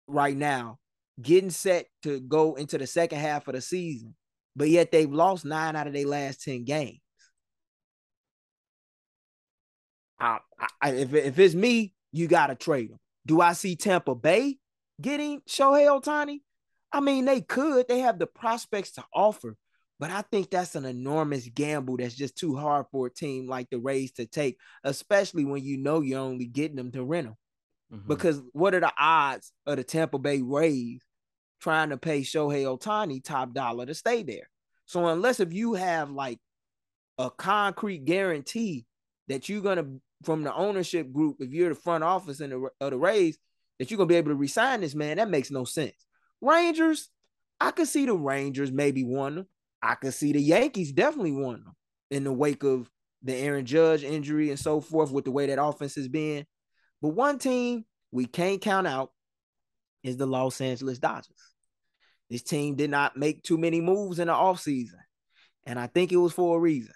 right now, getting set to go into the second half of the season, but yet they've lost nine out of their last 10 games. I, I, if, if it's me, you got to trade them. Do I see Tampa Bay getting Shohei Ohtani? I mean, they could. They have the prospects to offer, but I think that's an enormous gamble that's just too hard for a team like the Rays to take, especially when you know you're only getting them to rent them. Mhm. Because what are the odds of the Tampa Bay Rays trying to pay Shohei Ohtani top dollar to stay there? So unless if you have like a concrete guarantee that you're gonna from the ownership group, if you're the front office in the of the Rays, that you're gonna be able to resign this man, that makes no sense. Rangers, I could see the Rangers maybe them. I could see the Yankees definitely them in the wake of the Aaron Judge injury and so forth, with the way that offense has been. But one team we can't count out is the Los Angeles Dodgers. This team did not make too many moves in the offseason. And I think it was for a reason.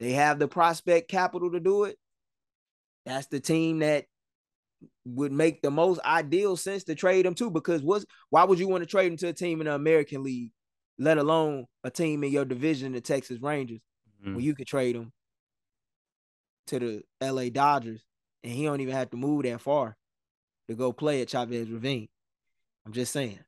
They have the prospect capital to do it. That's the team that would make the most ideal sense to trade them to because what's why would you want to trade them to a team in the American League, let alone a team in your division, the Texas Rangers, Mhm. when you could trade them to the LA Dodgers and he don't even have to move that far to go play at Chavez Ravine. I'm just saying.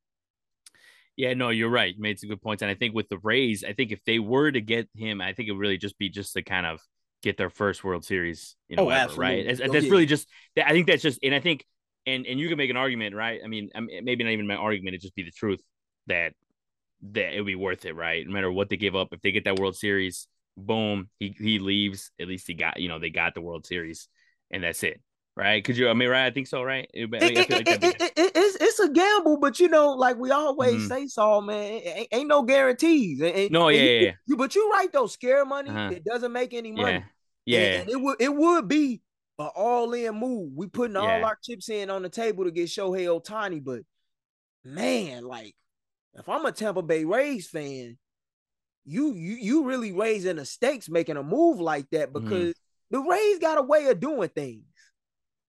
Yeah, no, you're right. You made some good points. And I think with the Rays, I think if they were to get him, I think it would really just be just to kind of get their first World Series, you know, Oh, ever, right? That's, that's really just, I think that's just, and I think, and and you can make an argument, right? I mean, I mean, maybe not even my argument, it just be the truth that that it would be worth it, right? No matter what they give up, if they get that World Series, boom, he he leaves. At least he got, you know, they got the World Series, and that's it, right? Could you? I mean, right? I think so, right? It- feel it- like it- it- it- it's, it's a gamble, but you know, like we always Mhm. say, Saul, man, ain't, ain't no guarantees. No, yeah, you- yeah, yeah. you- but you're right though. Scare money, Uh-huh. it doesn't make any money. yeah, yeah, and it would it would be an all-in move. We putting all Yeah. our chips in on the table to get Shohei Ohtani, but man, like if I'm a Tampa Bay Rays fan, you you you really raising the stakes making a move like that Mhm. because the Rays got a way of doing things.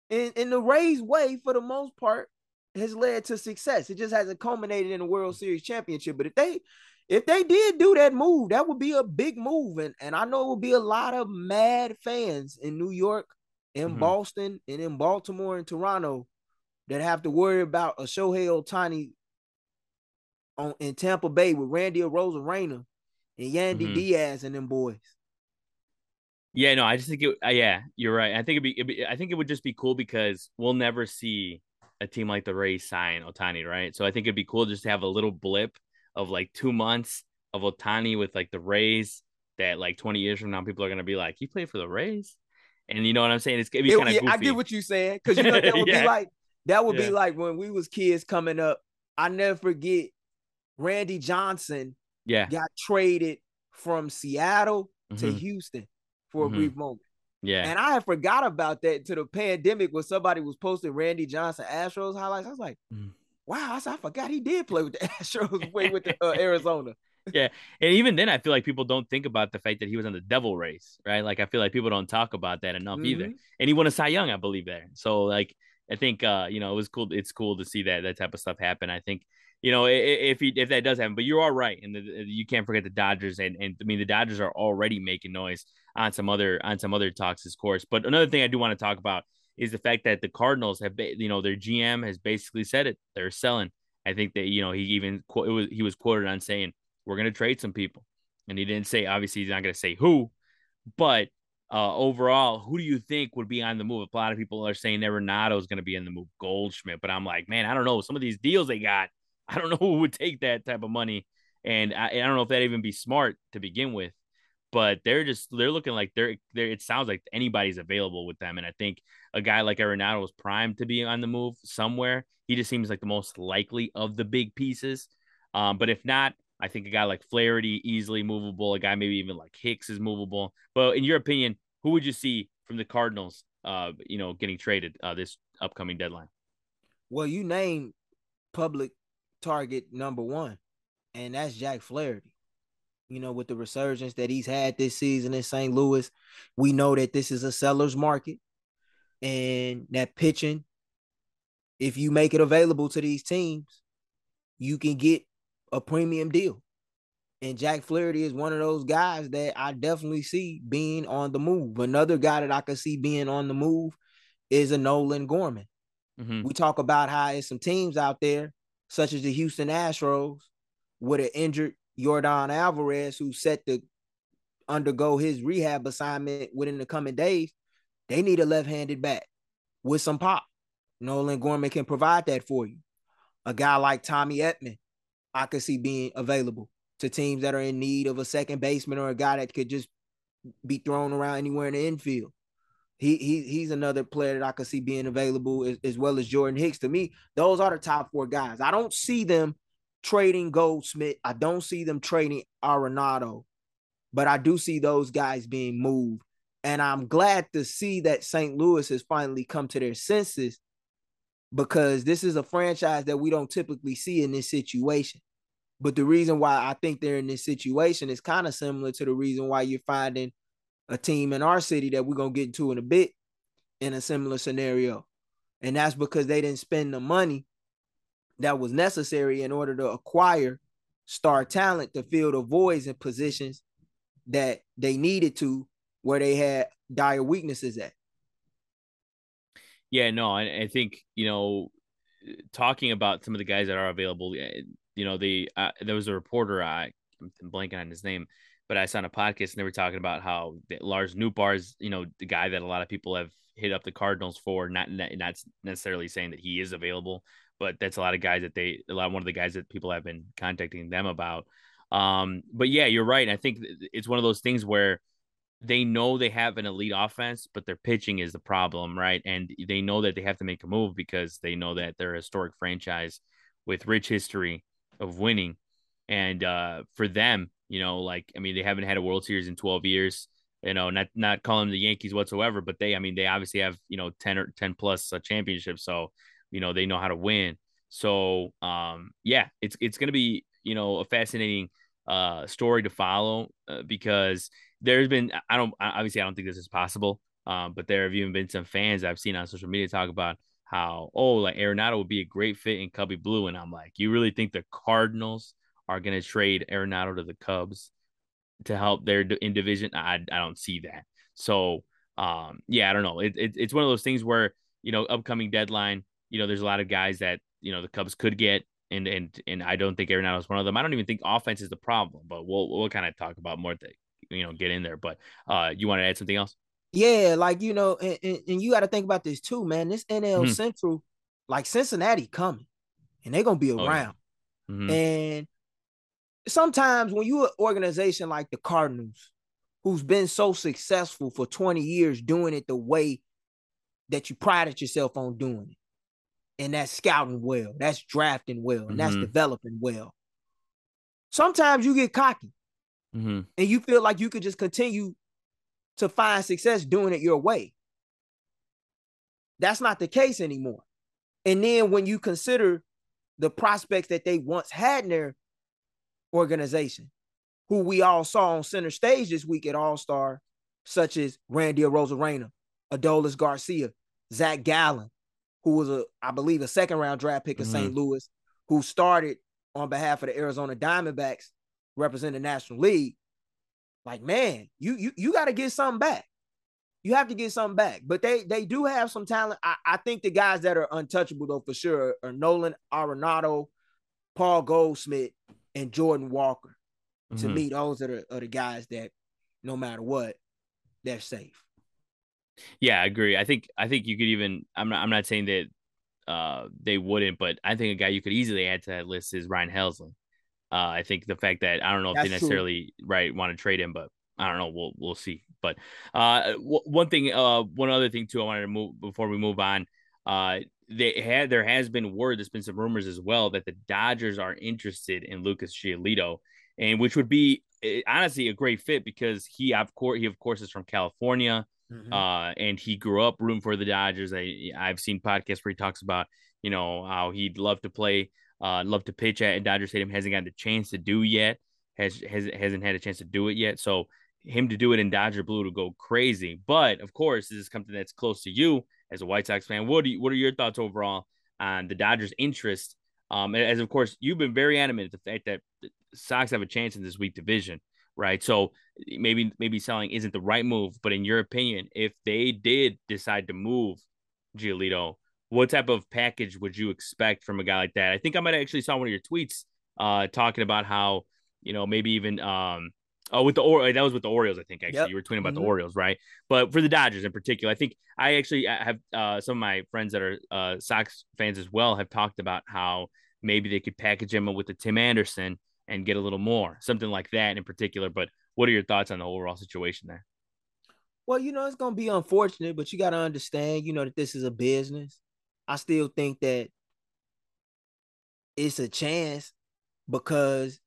And, and the Rays way, for the most part, has led to success. It just hasn't culminated in a World Series championship. But if they if they did do that move, that would be a big move. And, and I know it would be a lot of mad fans in New York, in mm-hmm. Boston, and in Baltimore and Toronto that have to worry about a Shohei Ohtani on in Tampa Bay with Randy Arozarena and Yandy mm-hmm. Diaz and them boys. Yeah, no, I just think it. Uh, yeah, you're right. I think it'd be, it'd be, I think it would just be cool because we'll never see a team like the Rays sign Ohtani, right? So I think it'd be cool just to have a little blip of like two months of Ohtani with like the Rays that like 20 years from now people are gonna be like, he played for the Rays. And you know what I'm saying? It's gonna be kind of yeah, I get what you're saying. Cause you know that would yeah. be like that would yeah. be like when we was kids coming up. I never forget Randy Johnson yeah got traded from Seattle mm-hmm. to Houston for mm-hmm. a brief moment. Yeah. And I had forgot about that to the pandemic when somebody was posting Randy Johnson Astros highlights. I was like, mm wow, I, I forgot he did play with the Astros way with the, uh, Arizona. yeah, and even then, I feel like people don't think about the fact that he was on the Devil Rays, right? Like I feel like people don't talk about that enough mm-hmm. either. And he won a Cy Young, I believe, there. So like, I think uh, you know, it was cool. It's cool to see that that type of stuff happen. I think you know if he, if that does happen, but you are right, and the, you can't forget the Dodgers, and and I mean the Dodgers are already making noise on some other on some other talks, of course. But another thing I do want to talk about is the fact that the Cardinals have, you know, their GM has basically said it. They're selling. I think that you know he even it was he was quoted on saying we're going to trade some people, and he didn't say obviously he's not going to say who, but uh, overall, who do you think would be on the move? A lot of people are saying Arenado is going to be in the move, Goldschmidt, but I'm like, man, I don't know. Some of these deals they got, I don't know who would take that type of money, and I, I don't know if that even be smart to begin with but they're just they're looking like they're there. It sounds like anybody's available with them, and I think a guy like Arenado is primed to be on the move somewhere. He just seems like the most likely of the big pieces. Um, but if not, I think a guy like Flaherty easily movable. A guy maybe even like Hicks is movable. But in your opinion, who would you see from the Cardinals? Uh, you know, getting traded uh, this upcoming deadline. Well, you name public target number one, and that's Jack Flaherty you know, with the resurgence that he's had this season in St. Louis, we know that this is a seller's market and that pitching, if you make it available to these teams, you can get a premium deal. And Jack Flaherty is one of those guys that I definitely see being on the move. Another guy that I could see being on the move is a Nolan Gorman. Mm-hmm. We talk about how there's some teams out there, such as the Houston Astros, with an injured Yordan Alvarez, who's set to undergo his rehab assignment within the coming days, they need a left-handed bat with some pop. Nolan Gorman can provide that for you. A guy like Tommy Edman, I could see being available to teams that are in need of a second baseman or a guy that could just be thrown around anywhere in the infield. He, he he's another player that I could see being available as, as well as Jordan Hicks. To me, those are the top four guys. I don't see them trading Goldschmidt. I don't see them trading Arenado, but I do see those guys being moved. And I'm glad to see that St. Louis has finally come to their senses because this is a franchise that we don't typically see in this situation. But the reason why I think they're in this situation is kind of similar to the reason why you're finding a team in our city that we're going to get into in a bit in a similar scenario. And that's because they didn't spend the money that was necessary in order to acquire star talent to fill the voids and positions that they needed to where they had dire weaknesses at. Yeah, no, I, I think you know, talking about some of the guys that are available. You know, the uh, there was a reporter I I'm blanking on his name, but I saw on a podcast and they were talking about how Lars Nootbaar is you know the guy that a lot of people have hit up the Cardinals for. Not not necessarily saying that he is available, but that's a lot of guys that they a lot one of the guys that people have been contacting them about. Um, but yeah, you're right. I think it's one of those things where they know they have an elite offense, but their pitching is the problem, right? And they know that they have to make a move because they know that they're a historic franchise with rich history of winning. And uh, for them, you know, like I mean, they haven't had a World Series in 12 years. You know, not not calling the Yankees whatsoever, but they, I mean, they obviously have you know 10 or 10 plus uh, championships. So you know they know how to win. So um, yeah, it's it's gonna be you know a fascinating uh, story to follow uh, because there's been I don't obviously I don't think this is possible, um, but there have even been some fans I've seen on social media talk about how oh like Arenado would be a great fit in Cubby Blue, and I'm like, you really think the Cardinals are to trade Arenado to the Cubs to help their in division. I I don't see that. So um, yeah, I don't know. It, it, it's one of those things where you know upcoming deadline. You know, there's a lot of guys that you know the Cubs could get, and and and I don't think Arenado is one of them. I don't even think offense is the problem, but we'll we'll kind of talk about more to you know get in there. But uh, you want to add something else? Yeah, like you know, and, and, and you got to think about this too, man. This NL mm-hmm. Central, like Cincinnati coming, and they're gonna be around. Oh, yeah. mm-hmm. And sometimes when you an organization like the Cardinals, who's been so successful for 20 years doing it the way that you prided yourself on doing it. And that's scouting well, that's drafting well, and mm-hmm. that's developing well. Sometimes you get cocky mm-hmm. and you feel like you could just continue to find success doing it your way. That's not the case anymore. And then when you consider the prospects that they once had in their organization, who we all saw on center stage this week at All Star, such as Randy Arozarena, Adolis Garcia, Zach Gallen, who was a, I believe, a second round draft pick of mm-hmm. St. Louis, who started on behalf of the Arizona Diamondbacks, representing the National League. Like, man, you you you got to get something back. You have to get something back. But they they do have some talent. I, I think the guys that are untouchable though for sure are Nolan Arenado, Paul Goldschmidt, and Jordan Walker. Mm-hmm. To me, those are the, are the guys that no matter what, they're safe. Yeah, I agree. I think I think you could even I'm not I'm not saying that uh they wouldn't, but I think a guy you could easily add to that list is Ryan Helsley. Uh, I think the fact that I don't know if That's they necessarily true. right want to trade him, but I don't know. We'll we'll see. But uh, w- one thing, uh, one other thing too, I wanted to move before we move on. Uh, they had there has been word, there's been some rumors as well that the Dodgers are interested in Lucas Giolito and which would be eh, honestly a great fit because he of course he of course is from California, mm-hmm. uh, and he grew up rooting for the Dodgers. I I've seen podcasts where he talks about you know how he'd love to play, uh, love to pitch at Dodger Stadium. Hasn't gotten the chance to do yet. Has has hasn't had a chance to do it yet. So him to do it in Dodger blue to go crazy. But of course, this is something that's close to you as a White Sox fan. What do you, what are your thoughts overall on the Dodgers' interest? Um, as of course you've been very adamant the fact that the Sox have a chance in this weak division, right? So maybe maybe selling isn't the right move, but in your opinion, if they did decide to move Giolito, what type of package would you expect from a guy like that? I think I might actually saw one of your tweets uh talking about how you know maybe even um oh with the or that was with the Orioles I think actually yep. you were tweeting about mm-hmm. the Orioles right but for the Dodgers in particular I think I actually have uh some of my friends that are uh Sox fans as well have talked about how maybe they could package him with the Tim Anderson and get a little more, something like that in particular. But what are your thoughts on the overall situation there? Well, you know, it's going to be unfortunate, but you got to understand, you know, that this is a business. I still think that it's a chance because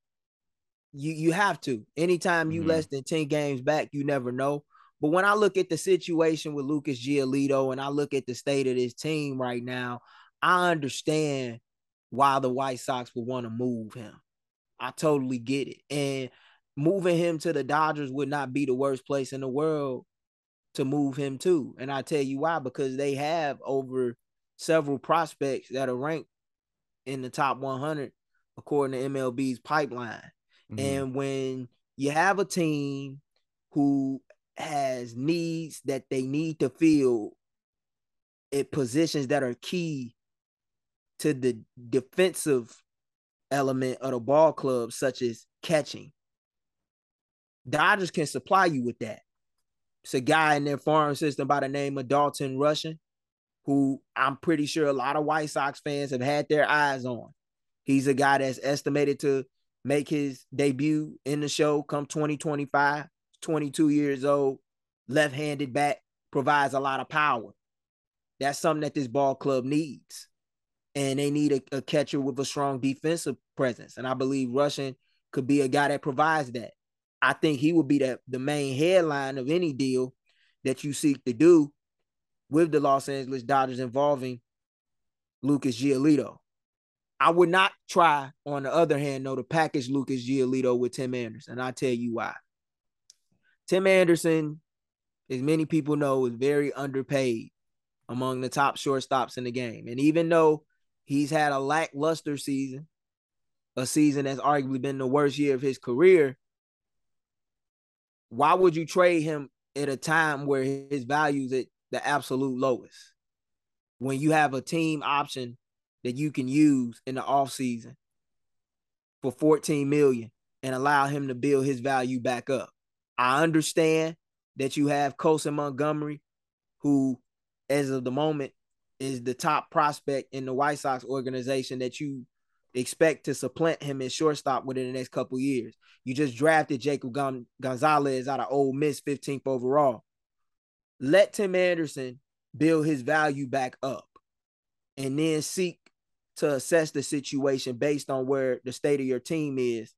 you you have to. Anytime you mm-hmm. less than 10 games back, you never know. But when I look at the situation with Lucas Giolito and I look at the state of this team right now, I understand why the White Sox would want to move him. I totally get it. And moving him to the Dodgers would not be the worst place in the world to move him to. And I tell you why, because they have over several prospects that are ranked in the top 100 according to MLB's pipeline. Mm-hmm. And when you have a team who has needs that they need to fill at positions that are key to the defensive element of the ball club, such as catching. Dodgers can supply you with that. It's a guy in their farm system by the name of Dalton Rushing, who I'm pretty sure a lot of White Sox fans have had their eyes on. He's a guy that's estimated to make his debut in the show come 2025, 22 years old, left handed bat, provides a lot of power. That's something that this ball club needs and they need a, a, catcher with a strong defensive presence. And I believe Rushing could be a guy that provides that. I think he would be the, the main headline of any deal that you seek to do with the Los Angeles Dodgers involving Lucas Giolito. I would not try, on the other hand, though, to package Lucas Giolito with Tim Anderson. And I'll tell you why. Tim Anderson, as many people know, is very underpaid among the top shortstops in the game. And even though He's had a lackluster season. a season that's arguably been the worst year of his career, why would you trade him at a time where his value's at the absolute lowest? When you have a team option that you can use in the offseason for 14 million and allow him to build his value back up. I understand that you have Colson Montgomery, who, as of the moment, is the top prospect in the White Sox organization that you expect to supplant him in shortstop within the next couple years. You just drafted Jacob Gonzalez out of Ole Miss, 15th overall. Let Tim Anderson build his value back up and then seek to assess the situation based on where the state of your team is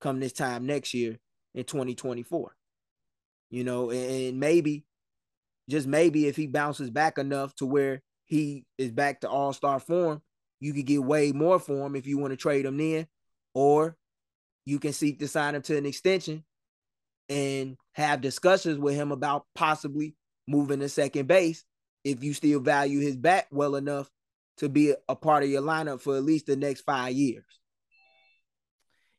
come this time next year in 2024. You know, and maybe, just maybe, if he bounces back enough to where he is back to all star form, you could get way more for him if you want to trade him then, or you can seek to sign him to an extension and have discussions with him about possibly moving to second base if you still value his bat well enough to be a part of your lineup for at least the next five years.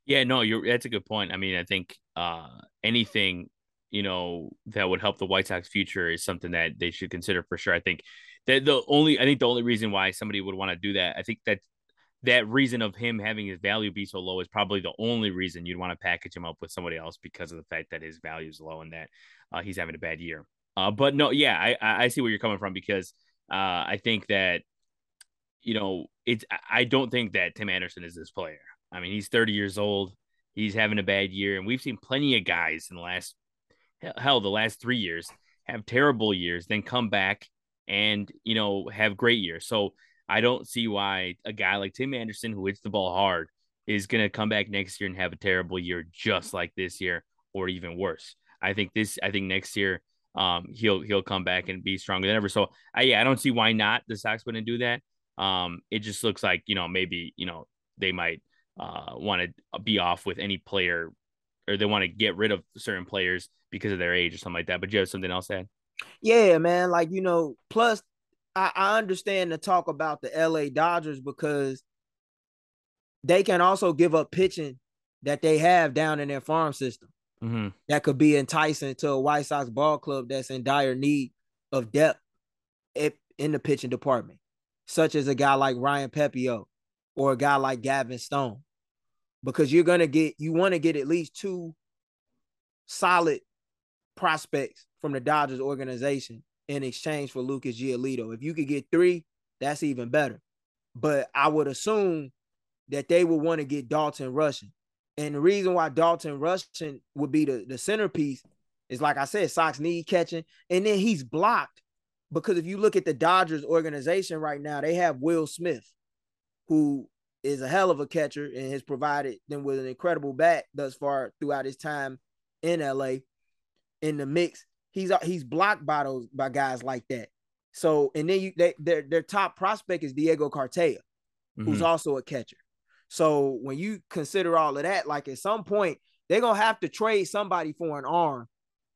Yeah, no, you're that's a good point. I mean, I think uh anything, you know, that would help the White Sox future is something that they should consider for sure. I think that the only I think the only reason why somebody would want to do that, I think that that reason of him having his value be so low is probably the only reason you'd want to package him up with somebody else because of the fact that his value is low and that uh, he's having a bad year. Uh, but no, yeah, I I see where you're coming from because uh, I think that you know it's I don't think that Tim Anderson is this player. I mean, he's 30 years old. He's having a bad year, and we've seen plenty of guys in the last hell the last three years have terrible years, then come back and you know have great years. So I don't see why a guy like Tim Anderson who hits the ball hard is going to come back next year and have a terrible year just like this year or even worse. I think this I think next year um he'll he'll come back and be stronger than ever. So I yeah, I don't see why not the Sox wouldn't do that. Um it just looks like, you know, maybe, you know, they might uh want to be off with any player or they want to get rid of certain players because of their age or something like that. But you have something else to add? Yeah, man. Like, you know, plus I, I understand the talk about the LA Dodgers because they can also give up pitching that they have down in their farm system. Mm-hmm. That could be enticing to a White Sox ball club that's in dire need of depth in the pitching department, such as a guy like Ryan Pepiot or a guy like Gavin Stone, because you're gonna get you want to get at least two solid prospects from the Dodgers organization in exchange for Lucas Giolito. If you could get three, that's even better. But I would assume that they would want to get Dalton Rushing. And the reason why Dalton Rushing would be the, the centerpiece is like I said, Sox need catching. And then he's blocked because if you look at the Dodgers organization right now, they have Will Smith, who is a hell of a catcher and has provided them with an incredible bat thus far throughout his time in LA in the mix he's uh, he's blocked by those by guys like that. So and then you they, their their top prospect is Diego Cartaya, mm-hmm. who's also a catcher. So when you consider all of that, like at some point they're gonna have to trade somebody for an arm,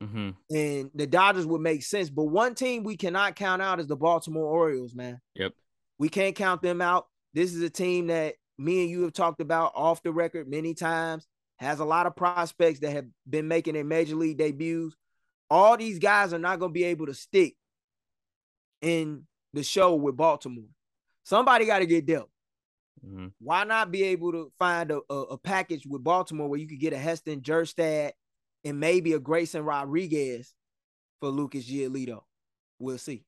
mm-hmm. and the Dodgers would make sense. But one team we cannot count out is the Baltimore Orioles, man. Yep, we can't count them out. This is a team that me and you have talked about off the record many times. Has a lot of prospects that have been making their major league debuts all these guys are not going to be able to stick in the show with Baltimore. Somebody got to get dealt. Mm-hmm. Why not be able to find a, a, a, package with Baltimore where you could get a Heston Kjerstad and maybe a Grayson Rodriguez for Lucas Giolito? We'll see.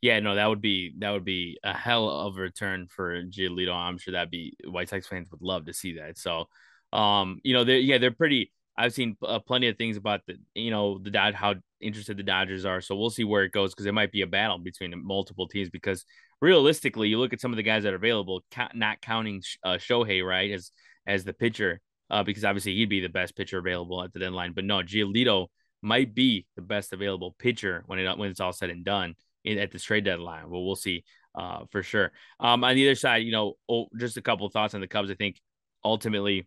Yeah, no, that would be that would be a hell of a return for Giolito. I'm sure that'd be White Sox fans would love to see that. So, um, you know, they're, yeah, they're pretty I've seen uh, plenty of things about the, you know, the Dod how interested the Dodgers are. So we'll see where it goes because it might be a battle between multiple teams. Because realistically, you look at some of the guys that are available, not counting uh, Shohei right as as the pitcher, uh, because obviously he'd be the best pitcher available at the deadline. But no, Giolito might be the best available pitcher when it when it's all said and done in, at the trade deadline. Well, we'll see uh, for sure. Um, on the other side, you know, oh, just a couple thoughts on the Cubs. I think ultimately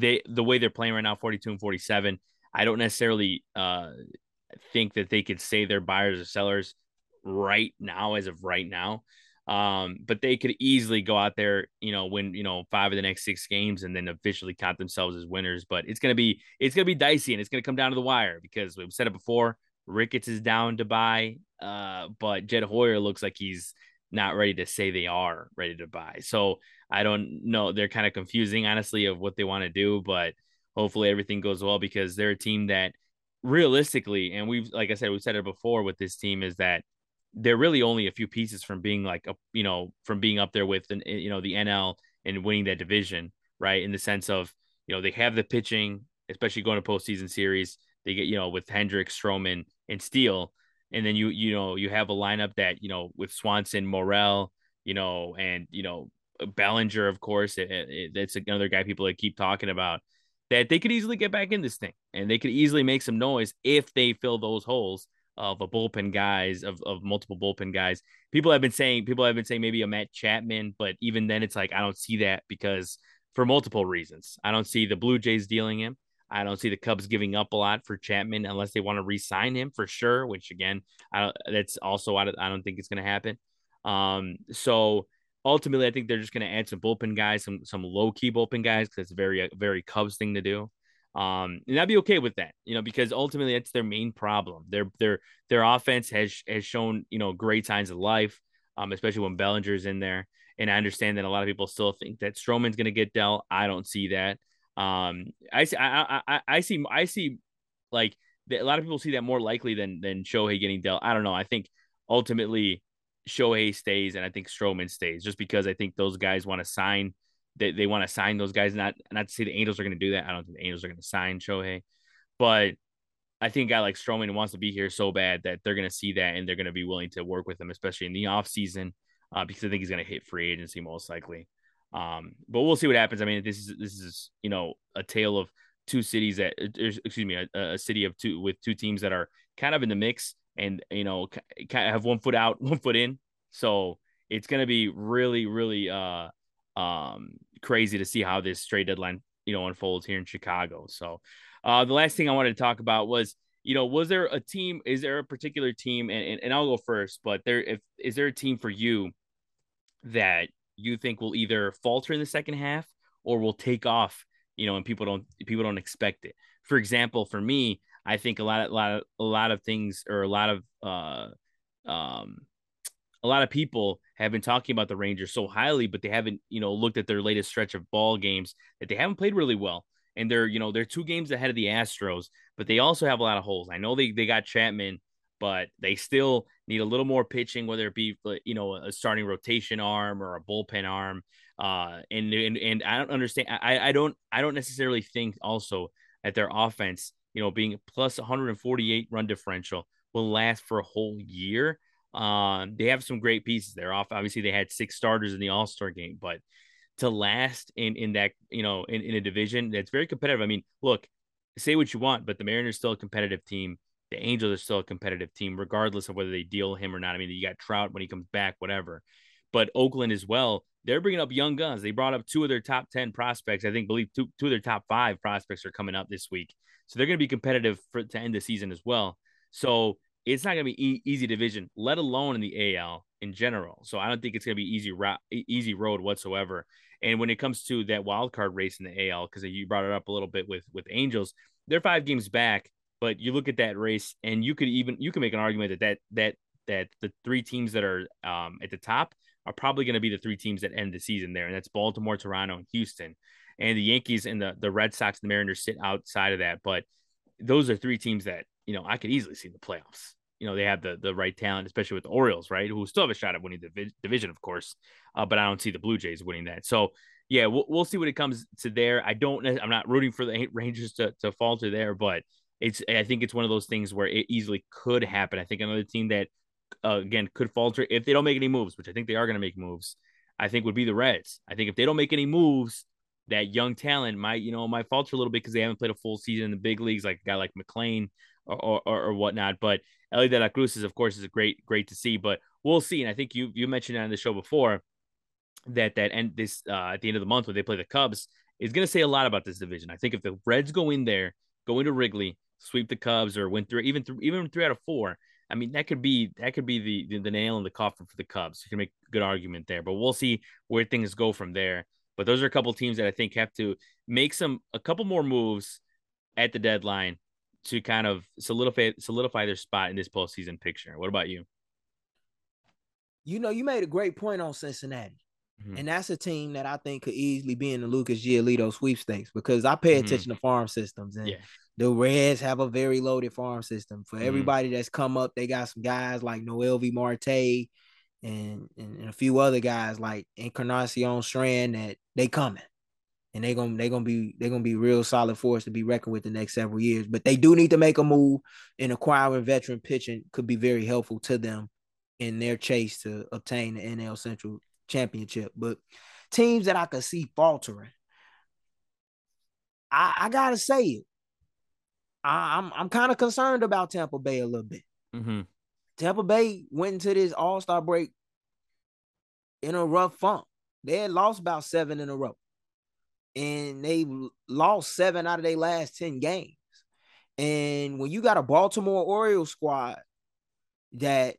they the way they're playing right now, 42 and 47, I don't necessarily uh, think that they could say they're buyers or sellers right now as of right now. Um, but they could easily go out there, you know, win, you know, five of the next six games and then officially count themselves as winners. But it's gonna be it's gonna be dicey and it's gonna come down to the wire because we've said it before. Ricketts is down to buy, uh, but Jed Hoyer looks like he's not ready to say they are ready to buy. So I don't know. They're kind of confusing, honestly, of what they want to do, but hopefully everything goes well because they're a team that realistically, and we've like I said, we've said it before with this team, is that they're really only a few pieces from being like a you know from being up there with eh, you know the NL and winning that division, right? In the sense of you know they have the pitching, especially going to postseason series. They get you know with Hendricks, Stroman, and Steele, and then you you know you have a lineup that you know with Swanson, Morel, you know, and you know Bellinger, of course. It, it, it's another guy people keep talking about that they could easily get back in this thing and they could easily make some noise if they fill those holes of a bullpen guys of, of multiple bullpen guys. People have been saying people have been saying maybe a Matt Chapman, but even then it's like I don't see that because for multiple reasons. I don't see the Blue Jays dealing him. I don't see the Cubs giving up a lot for Chapman unless they want to re-sign him for sure. Which again, I don't, that's also I don't, I don't think it's going to happen. Um, so ultimately, I think they're just going to add some bullpen guys, some some low key bullpen guys because it's very very Cubs thing to do. Um, and I'd be okay with that, you know, because ultimately that's their main problem. Their their their offense has has shown you know great signs of life, um, especially when Bellinger's in there. And I understand that a lot of people still think that Stroman's going to get dealt. I don't see that. Um, I see, I, I, I see, I see, like a lot of people see that more likely than than Shohei getting dealt. I don't know. I think ultimately Shohei stays and I think Stroman stays just because I think those guys want to sign they, they want to sign those guys. Not not to say the Angels are going to do that. I don't think the Angels are going to sign Shohei, but I think a guy like Stroman wants to be here so bad that they're going to see that and they're going to be willing to work with him, especially in the off season, uh, because I think he's going to hit free agency most likely. Um, but we'll see what happens. I mean, this is this is you know a tale of two cities that excuse me a, a city of two with two teams that are kind of in the mix and you know kind of have one foot out, one foot in. So it's going to be really really uh um crazy to see how this trade deadline you know unfolds here in Chicago. So uh, the last thing I wanted to talk about was you know was there a team? Is there a particular team? And, and, and I'll go first, but there if is there a team for you that you think will either falter in the second half or will take off? You know, and people don't people don't expect it. For example, for me, I think a lot of a lot of a lot of things or a lot of uh um a lot of people have been talking about the Rangers so highly, but they haven't, you know, looked at their latest stretch of ball games that they haven't played really well. And they're, you know, they're two games ahead of the Astros, but they also have a lot of holes. I know they, they got Chapman, but they still need a little more pitching, whether it be, you know, a starting rotation arm or a bullpen arm. Uh, and, and, and I don't understand. I, I don't, I don't necessarily think also that their offense, you know, being plus 148 run differential will last for a whole year um, they have some great pieces. They're off. Obviously, they had six starters in the All Star game, but to last in in that you know in, in a division that's very competitive. I mean, look, say what you want, but the Mariners still a competitive team. The Angels are still a competitive team, regardless of whether they deal him or not. I mean, you got Trout when he comes back, whatever. But Oakland as well, they're bringing up young guns. They brought up two of their top 10 prospects. I think, believe two, two of their top five prospects are coming up this week. So they're going to be competitive for, to end the season as well. So it's not going to be e- easy division, let alone in the AL in general. So I don't think it's going to be easy route, easy road whatsoever. And when it comes to that wild card race in the AL, because you brought it up a little bit with with Angels, they're five games back. But you look at that race, and you could even you can make an argument that that that that the three teams that are um, at the top are probably going to be the three teams that end the season there, and that's Baltimore, Toronto, and Houston. And the Yankees and the the Red Sox and the Mariners sit outside of that, but those are three teams that you know I could easily see in the playoffs you know they have the the right talent, especially with the Orioles, right? Who still have a shot at winning the division, of course. Uh, but I don't see the Blue Jays winning that. So yeah, we'll, we'll see when it comes to there. I don't. I'm not rooting for the Rangers to to falter there, but it's. I think it's one of those things where it easily could happen. I think another team that uh, again could falter if they don't make any moves, which I think they are going to make moves. I think would be the Reds. I think if they don't make any moves, that young talent might you know might falter a little bit because they haven't played a full season in the big leagues, like a guy like McLain or, or, or whatnot. But Elly De La Cruz is, of course, is a great, great to see. But we'll see. And I think you you mentioned on the show before that that end this uh, at the end of the month when they play the Cubs is going to say a lot about this division. I think if the Reds go in there, go into Wrigley, sweep the Cubs, or win through even even three out of four, I mean, that could be that could be the the, the nail in the coffin for the Cubs. You can make a good argument there, but we'll see where things go from there. But those are a couple teams that I think have to make some a couple more moves at the deadline to kind of solidify solidify their spot in this postseason picture. What about you? You know, you made a great point on Cincinnati. Mm-hmm. And that's a team that I think could easily be in the Lucas Giolito sweepstakes because I pay mm-hmm. attention to farm systems and yeah. the Reds have a very loaded farm system. For mm-hmm. everybody that's come up, they got some guys like Noelvi Marte and, and a few other guys like Encarnacion Strand that they coming. And they're gonna they're gonna be they're gonna be real solid force to be reckoned with the next several years. But they do need to make a move and acquiring veteran pitching could be very helpful to them in their chase to obtain the NL Central championship. But teams that I could see faltering, I, I gotta say it. I, am I'm, I'm kind of concerned about Tampa Bay a little bit. Mm-hmm. Tampa Bay went into this All Star break in a rough funk. They had lost about seven in a row, and they lost seven out of their last ten games. And when you got a Baltimore Orioles squad that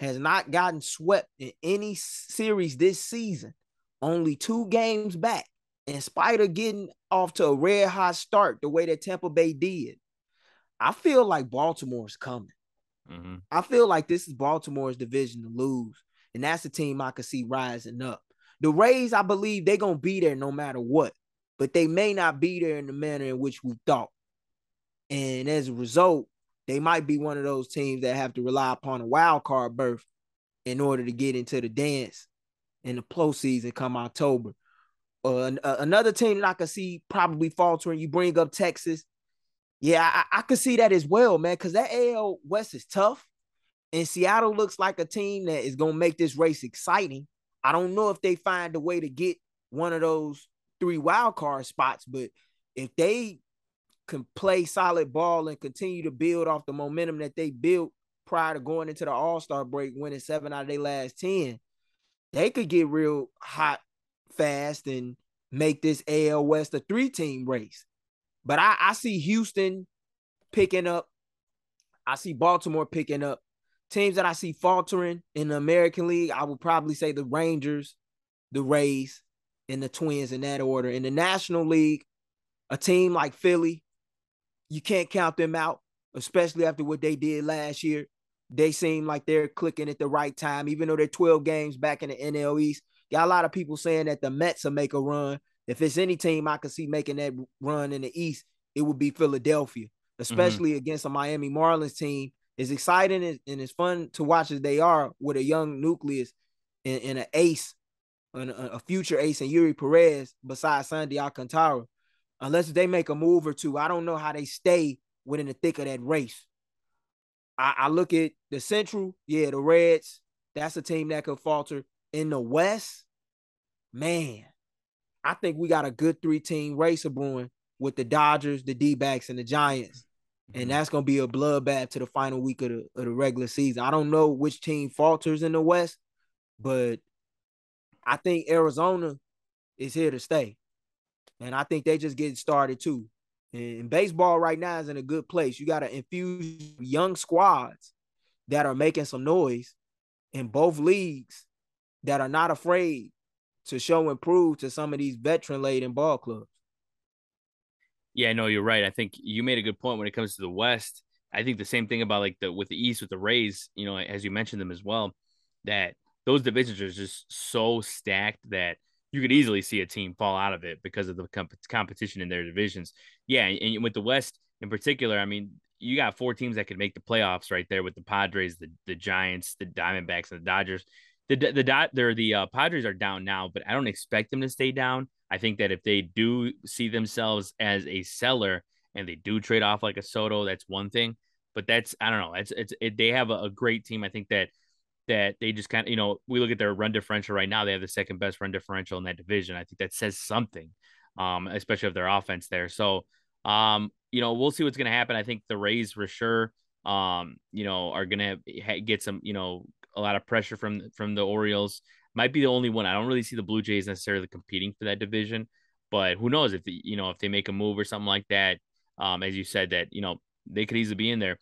has not gotten swept in any series this season, only two games back, in spite of getting off to a red hot start the way that Tampa Bay did, I feel like Baltimore's coming. Mm-hmm. I feel like this is Baltimore's division to lose, and that's the team I could see rising up. The Rays, I believe they're gonna be there no matter what, but they may not be there in the manner in which we thought. And as a result, they might be one of those teams that have to rely upon a wild card berth in order to get into the dance in the postseason come October. Uh, another team that I could see probably faltering. You bring up Texas. Yeah, I, I could see that as well, man, because that AL West is tough. And Seattle looks like a team that is going to make this race exciting. I don't know if they find a way to get one of those three wild card spots, but if they can play solid ball and continue to build off the momentum that they built prior to going into the All Star break, winning seven out of their last 10, they could get real hot fast and make this AL West a three team race. But I, I see Houston picking up. I see Baltimore picking up. Teams that I see faltering in the American League, I would probably say the Rangers, the Rays, and the Twins in that order. In the National League, a team like Philly, you can't count them out, especially after what they did last year. They seem like they're clicking at the right time, even though they're 12 games back in the NL East. Got a lot of people saying that the Mets will make a run. If it's any team I could see making that run in the East, it would be Philadelphia, mm-hmm. especially mm-hmm. against a Miami Marlins team. As exciting and, as fun to watch as they are with a young nucleus and, and an ace, and a, a future ace, and Eury Perez besides Sandy Alcantara unless they make a move or two. I don't know how they stay within the thick of that race. I, I look at the Central, yeah, the Reds. That's a team that could falter. In the West, man, I think we got a good three-team race of brewing with the Dodgers, the D-backs, and the Giants. And mm-hmm. that's gonna be a bloodbath to the final week of the, of the regular season. I don't know which team falters in the West, but I think Arizona is here to stay. And I think they just getting started too. And baseball right now is in a good place. You got to infuse young squads that are making some noise in both leagues that are not afraid to show and prove to some of these veteran laden ball clubs. Yeah, no, you're right. I think you made a good point when it comes to the West. I think the same thing about like the with the East with the Rays, you know, as you mentioned them as well, that those divisions are just so stacked that you could easily see a team fall out of it because of the comp- competition in their divisions. Yeah, and with the West in particular, I mean, you got four teams that could make the playoffs right there with the Padres, the the Giants, the Diamondbacks, and the Dodgers. The the dot they're the uh, Padres are down now, but I don't expect them to stay down. I think that if they do see themselves as a seller and they do trade off like a Soto, that's one thing. But that's I don't know. It's it's it, they have a, a great team. I think that that they just kind of, you know, we look at their run differential right now. They have the second best run differential in that division. I think that says something, um, especially of their offense there. So, um, you know, we'll see what's going to happen. I think the Rays for sure, um, you know, are going to get some, you know, a lot of pressure from from the Orioles. Might be the only one. I don't really see the Blue Jays necessarily competing for that division, but who knows if the, you know if they make a move or something like that. Um, as you said that you know they could easily be in there.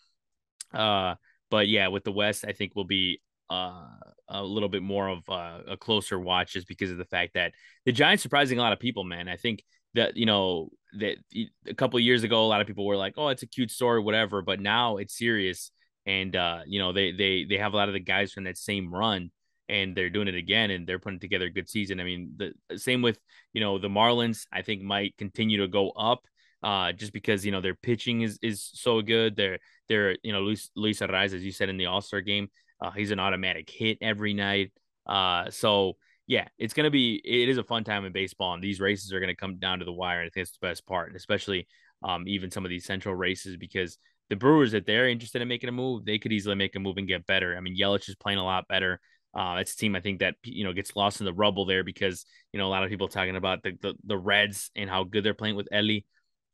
Uh, but yeah, with the West, I think will be uh, a little bit more of uh, a closer watch just because of the fact that the Giants surprising a lot of people, man. I think that you know that a couple years ago, a lot of people were like, "Oh, it's a cute story, whatever," but now it's serious, and uh, you know they they they have a lot of the guys from that same run, and they're doing it again, and they're putting together a good season. I mean, the same with you know the Marlins. I think might continue to go up, uh, just because you know their pitching is is so good. They're they're you know Luis Luis Arraez, as you said in the All Star game, uh, he's an automatic hit every night. Uh, so yeah, it's gonna be it is a fun time in baseball, and these races are gonna come down to the wire. I think it's the best part, and especially um, even some of these central races because the Brewers, if they're interested in making a move, they could easily make a move and get better. I mean, Yelich is playing a lot better. Uh, it's a team I think that you know gets lost in the rubble there because you know a lot of people talking about the the, the Reds and how good they're playing with Elly.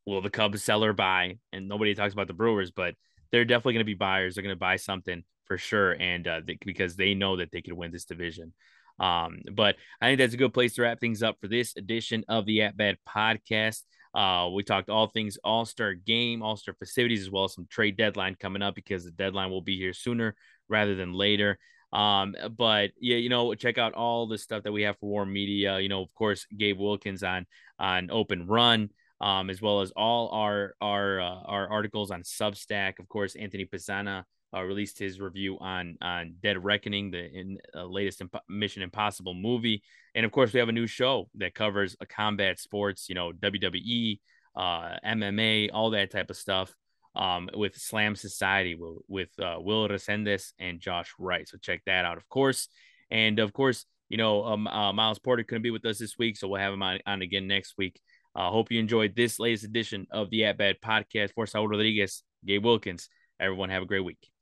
Will the Cubs sell or buy? And nobody talks about the Brewers, but they're definitely going to be buyers. They're going to buy something for sure, and uh, they, because they know that they could win this division. Um, but I think that's a good place to wrap things up for this edition of the At Bat podcast. Uh, we talked all things All Star game, All Star festivities, as well as some trade deadline coming up because the deadline will be here sooner rather than later. Um, but yeah, you know, check out all the stuff that we have for WARR Media. You know, of course, Gabe Wilkins on on Open Run, um, as well as all our our uh, our articles on Substack. Of course, Anthony Pisana uh, released his review on on Dead Reckoning, the in, uh, latest Imp- Mission Impossible movie, and of course we have a new show that covers a combat sports, you know WWE, uh, MMA, all that type of stuff. Um, with Slam Society with, with uh, Will Resendes and Josh Wright. So check that out, of course. And of course, you know, um, uh, Miles Porter couldn't be with us this week, so we'll have him on, on again next week. I uh, hope you enjoyed this latest edition of the At Bat podcast. For Saul Rodriguez, Gabe Wilkins. Everyone have a great week.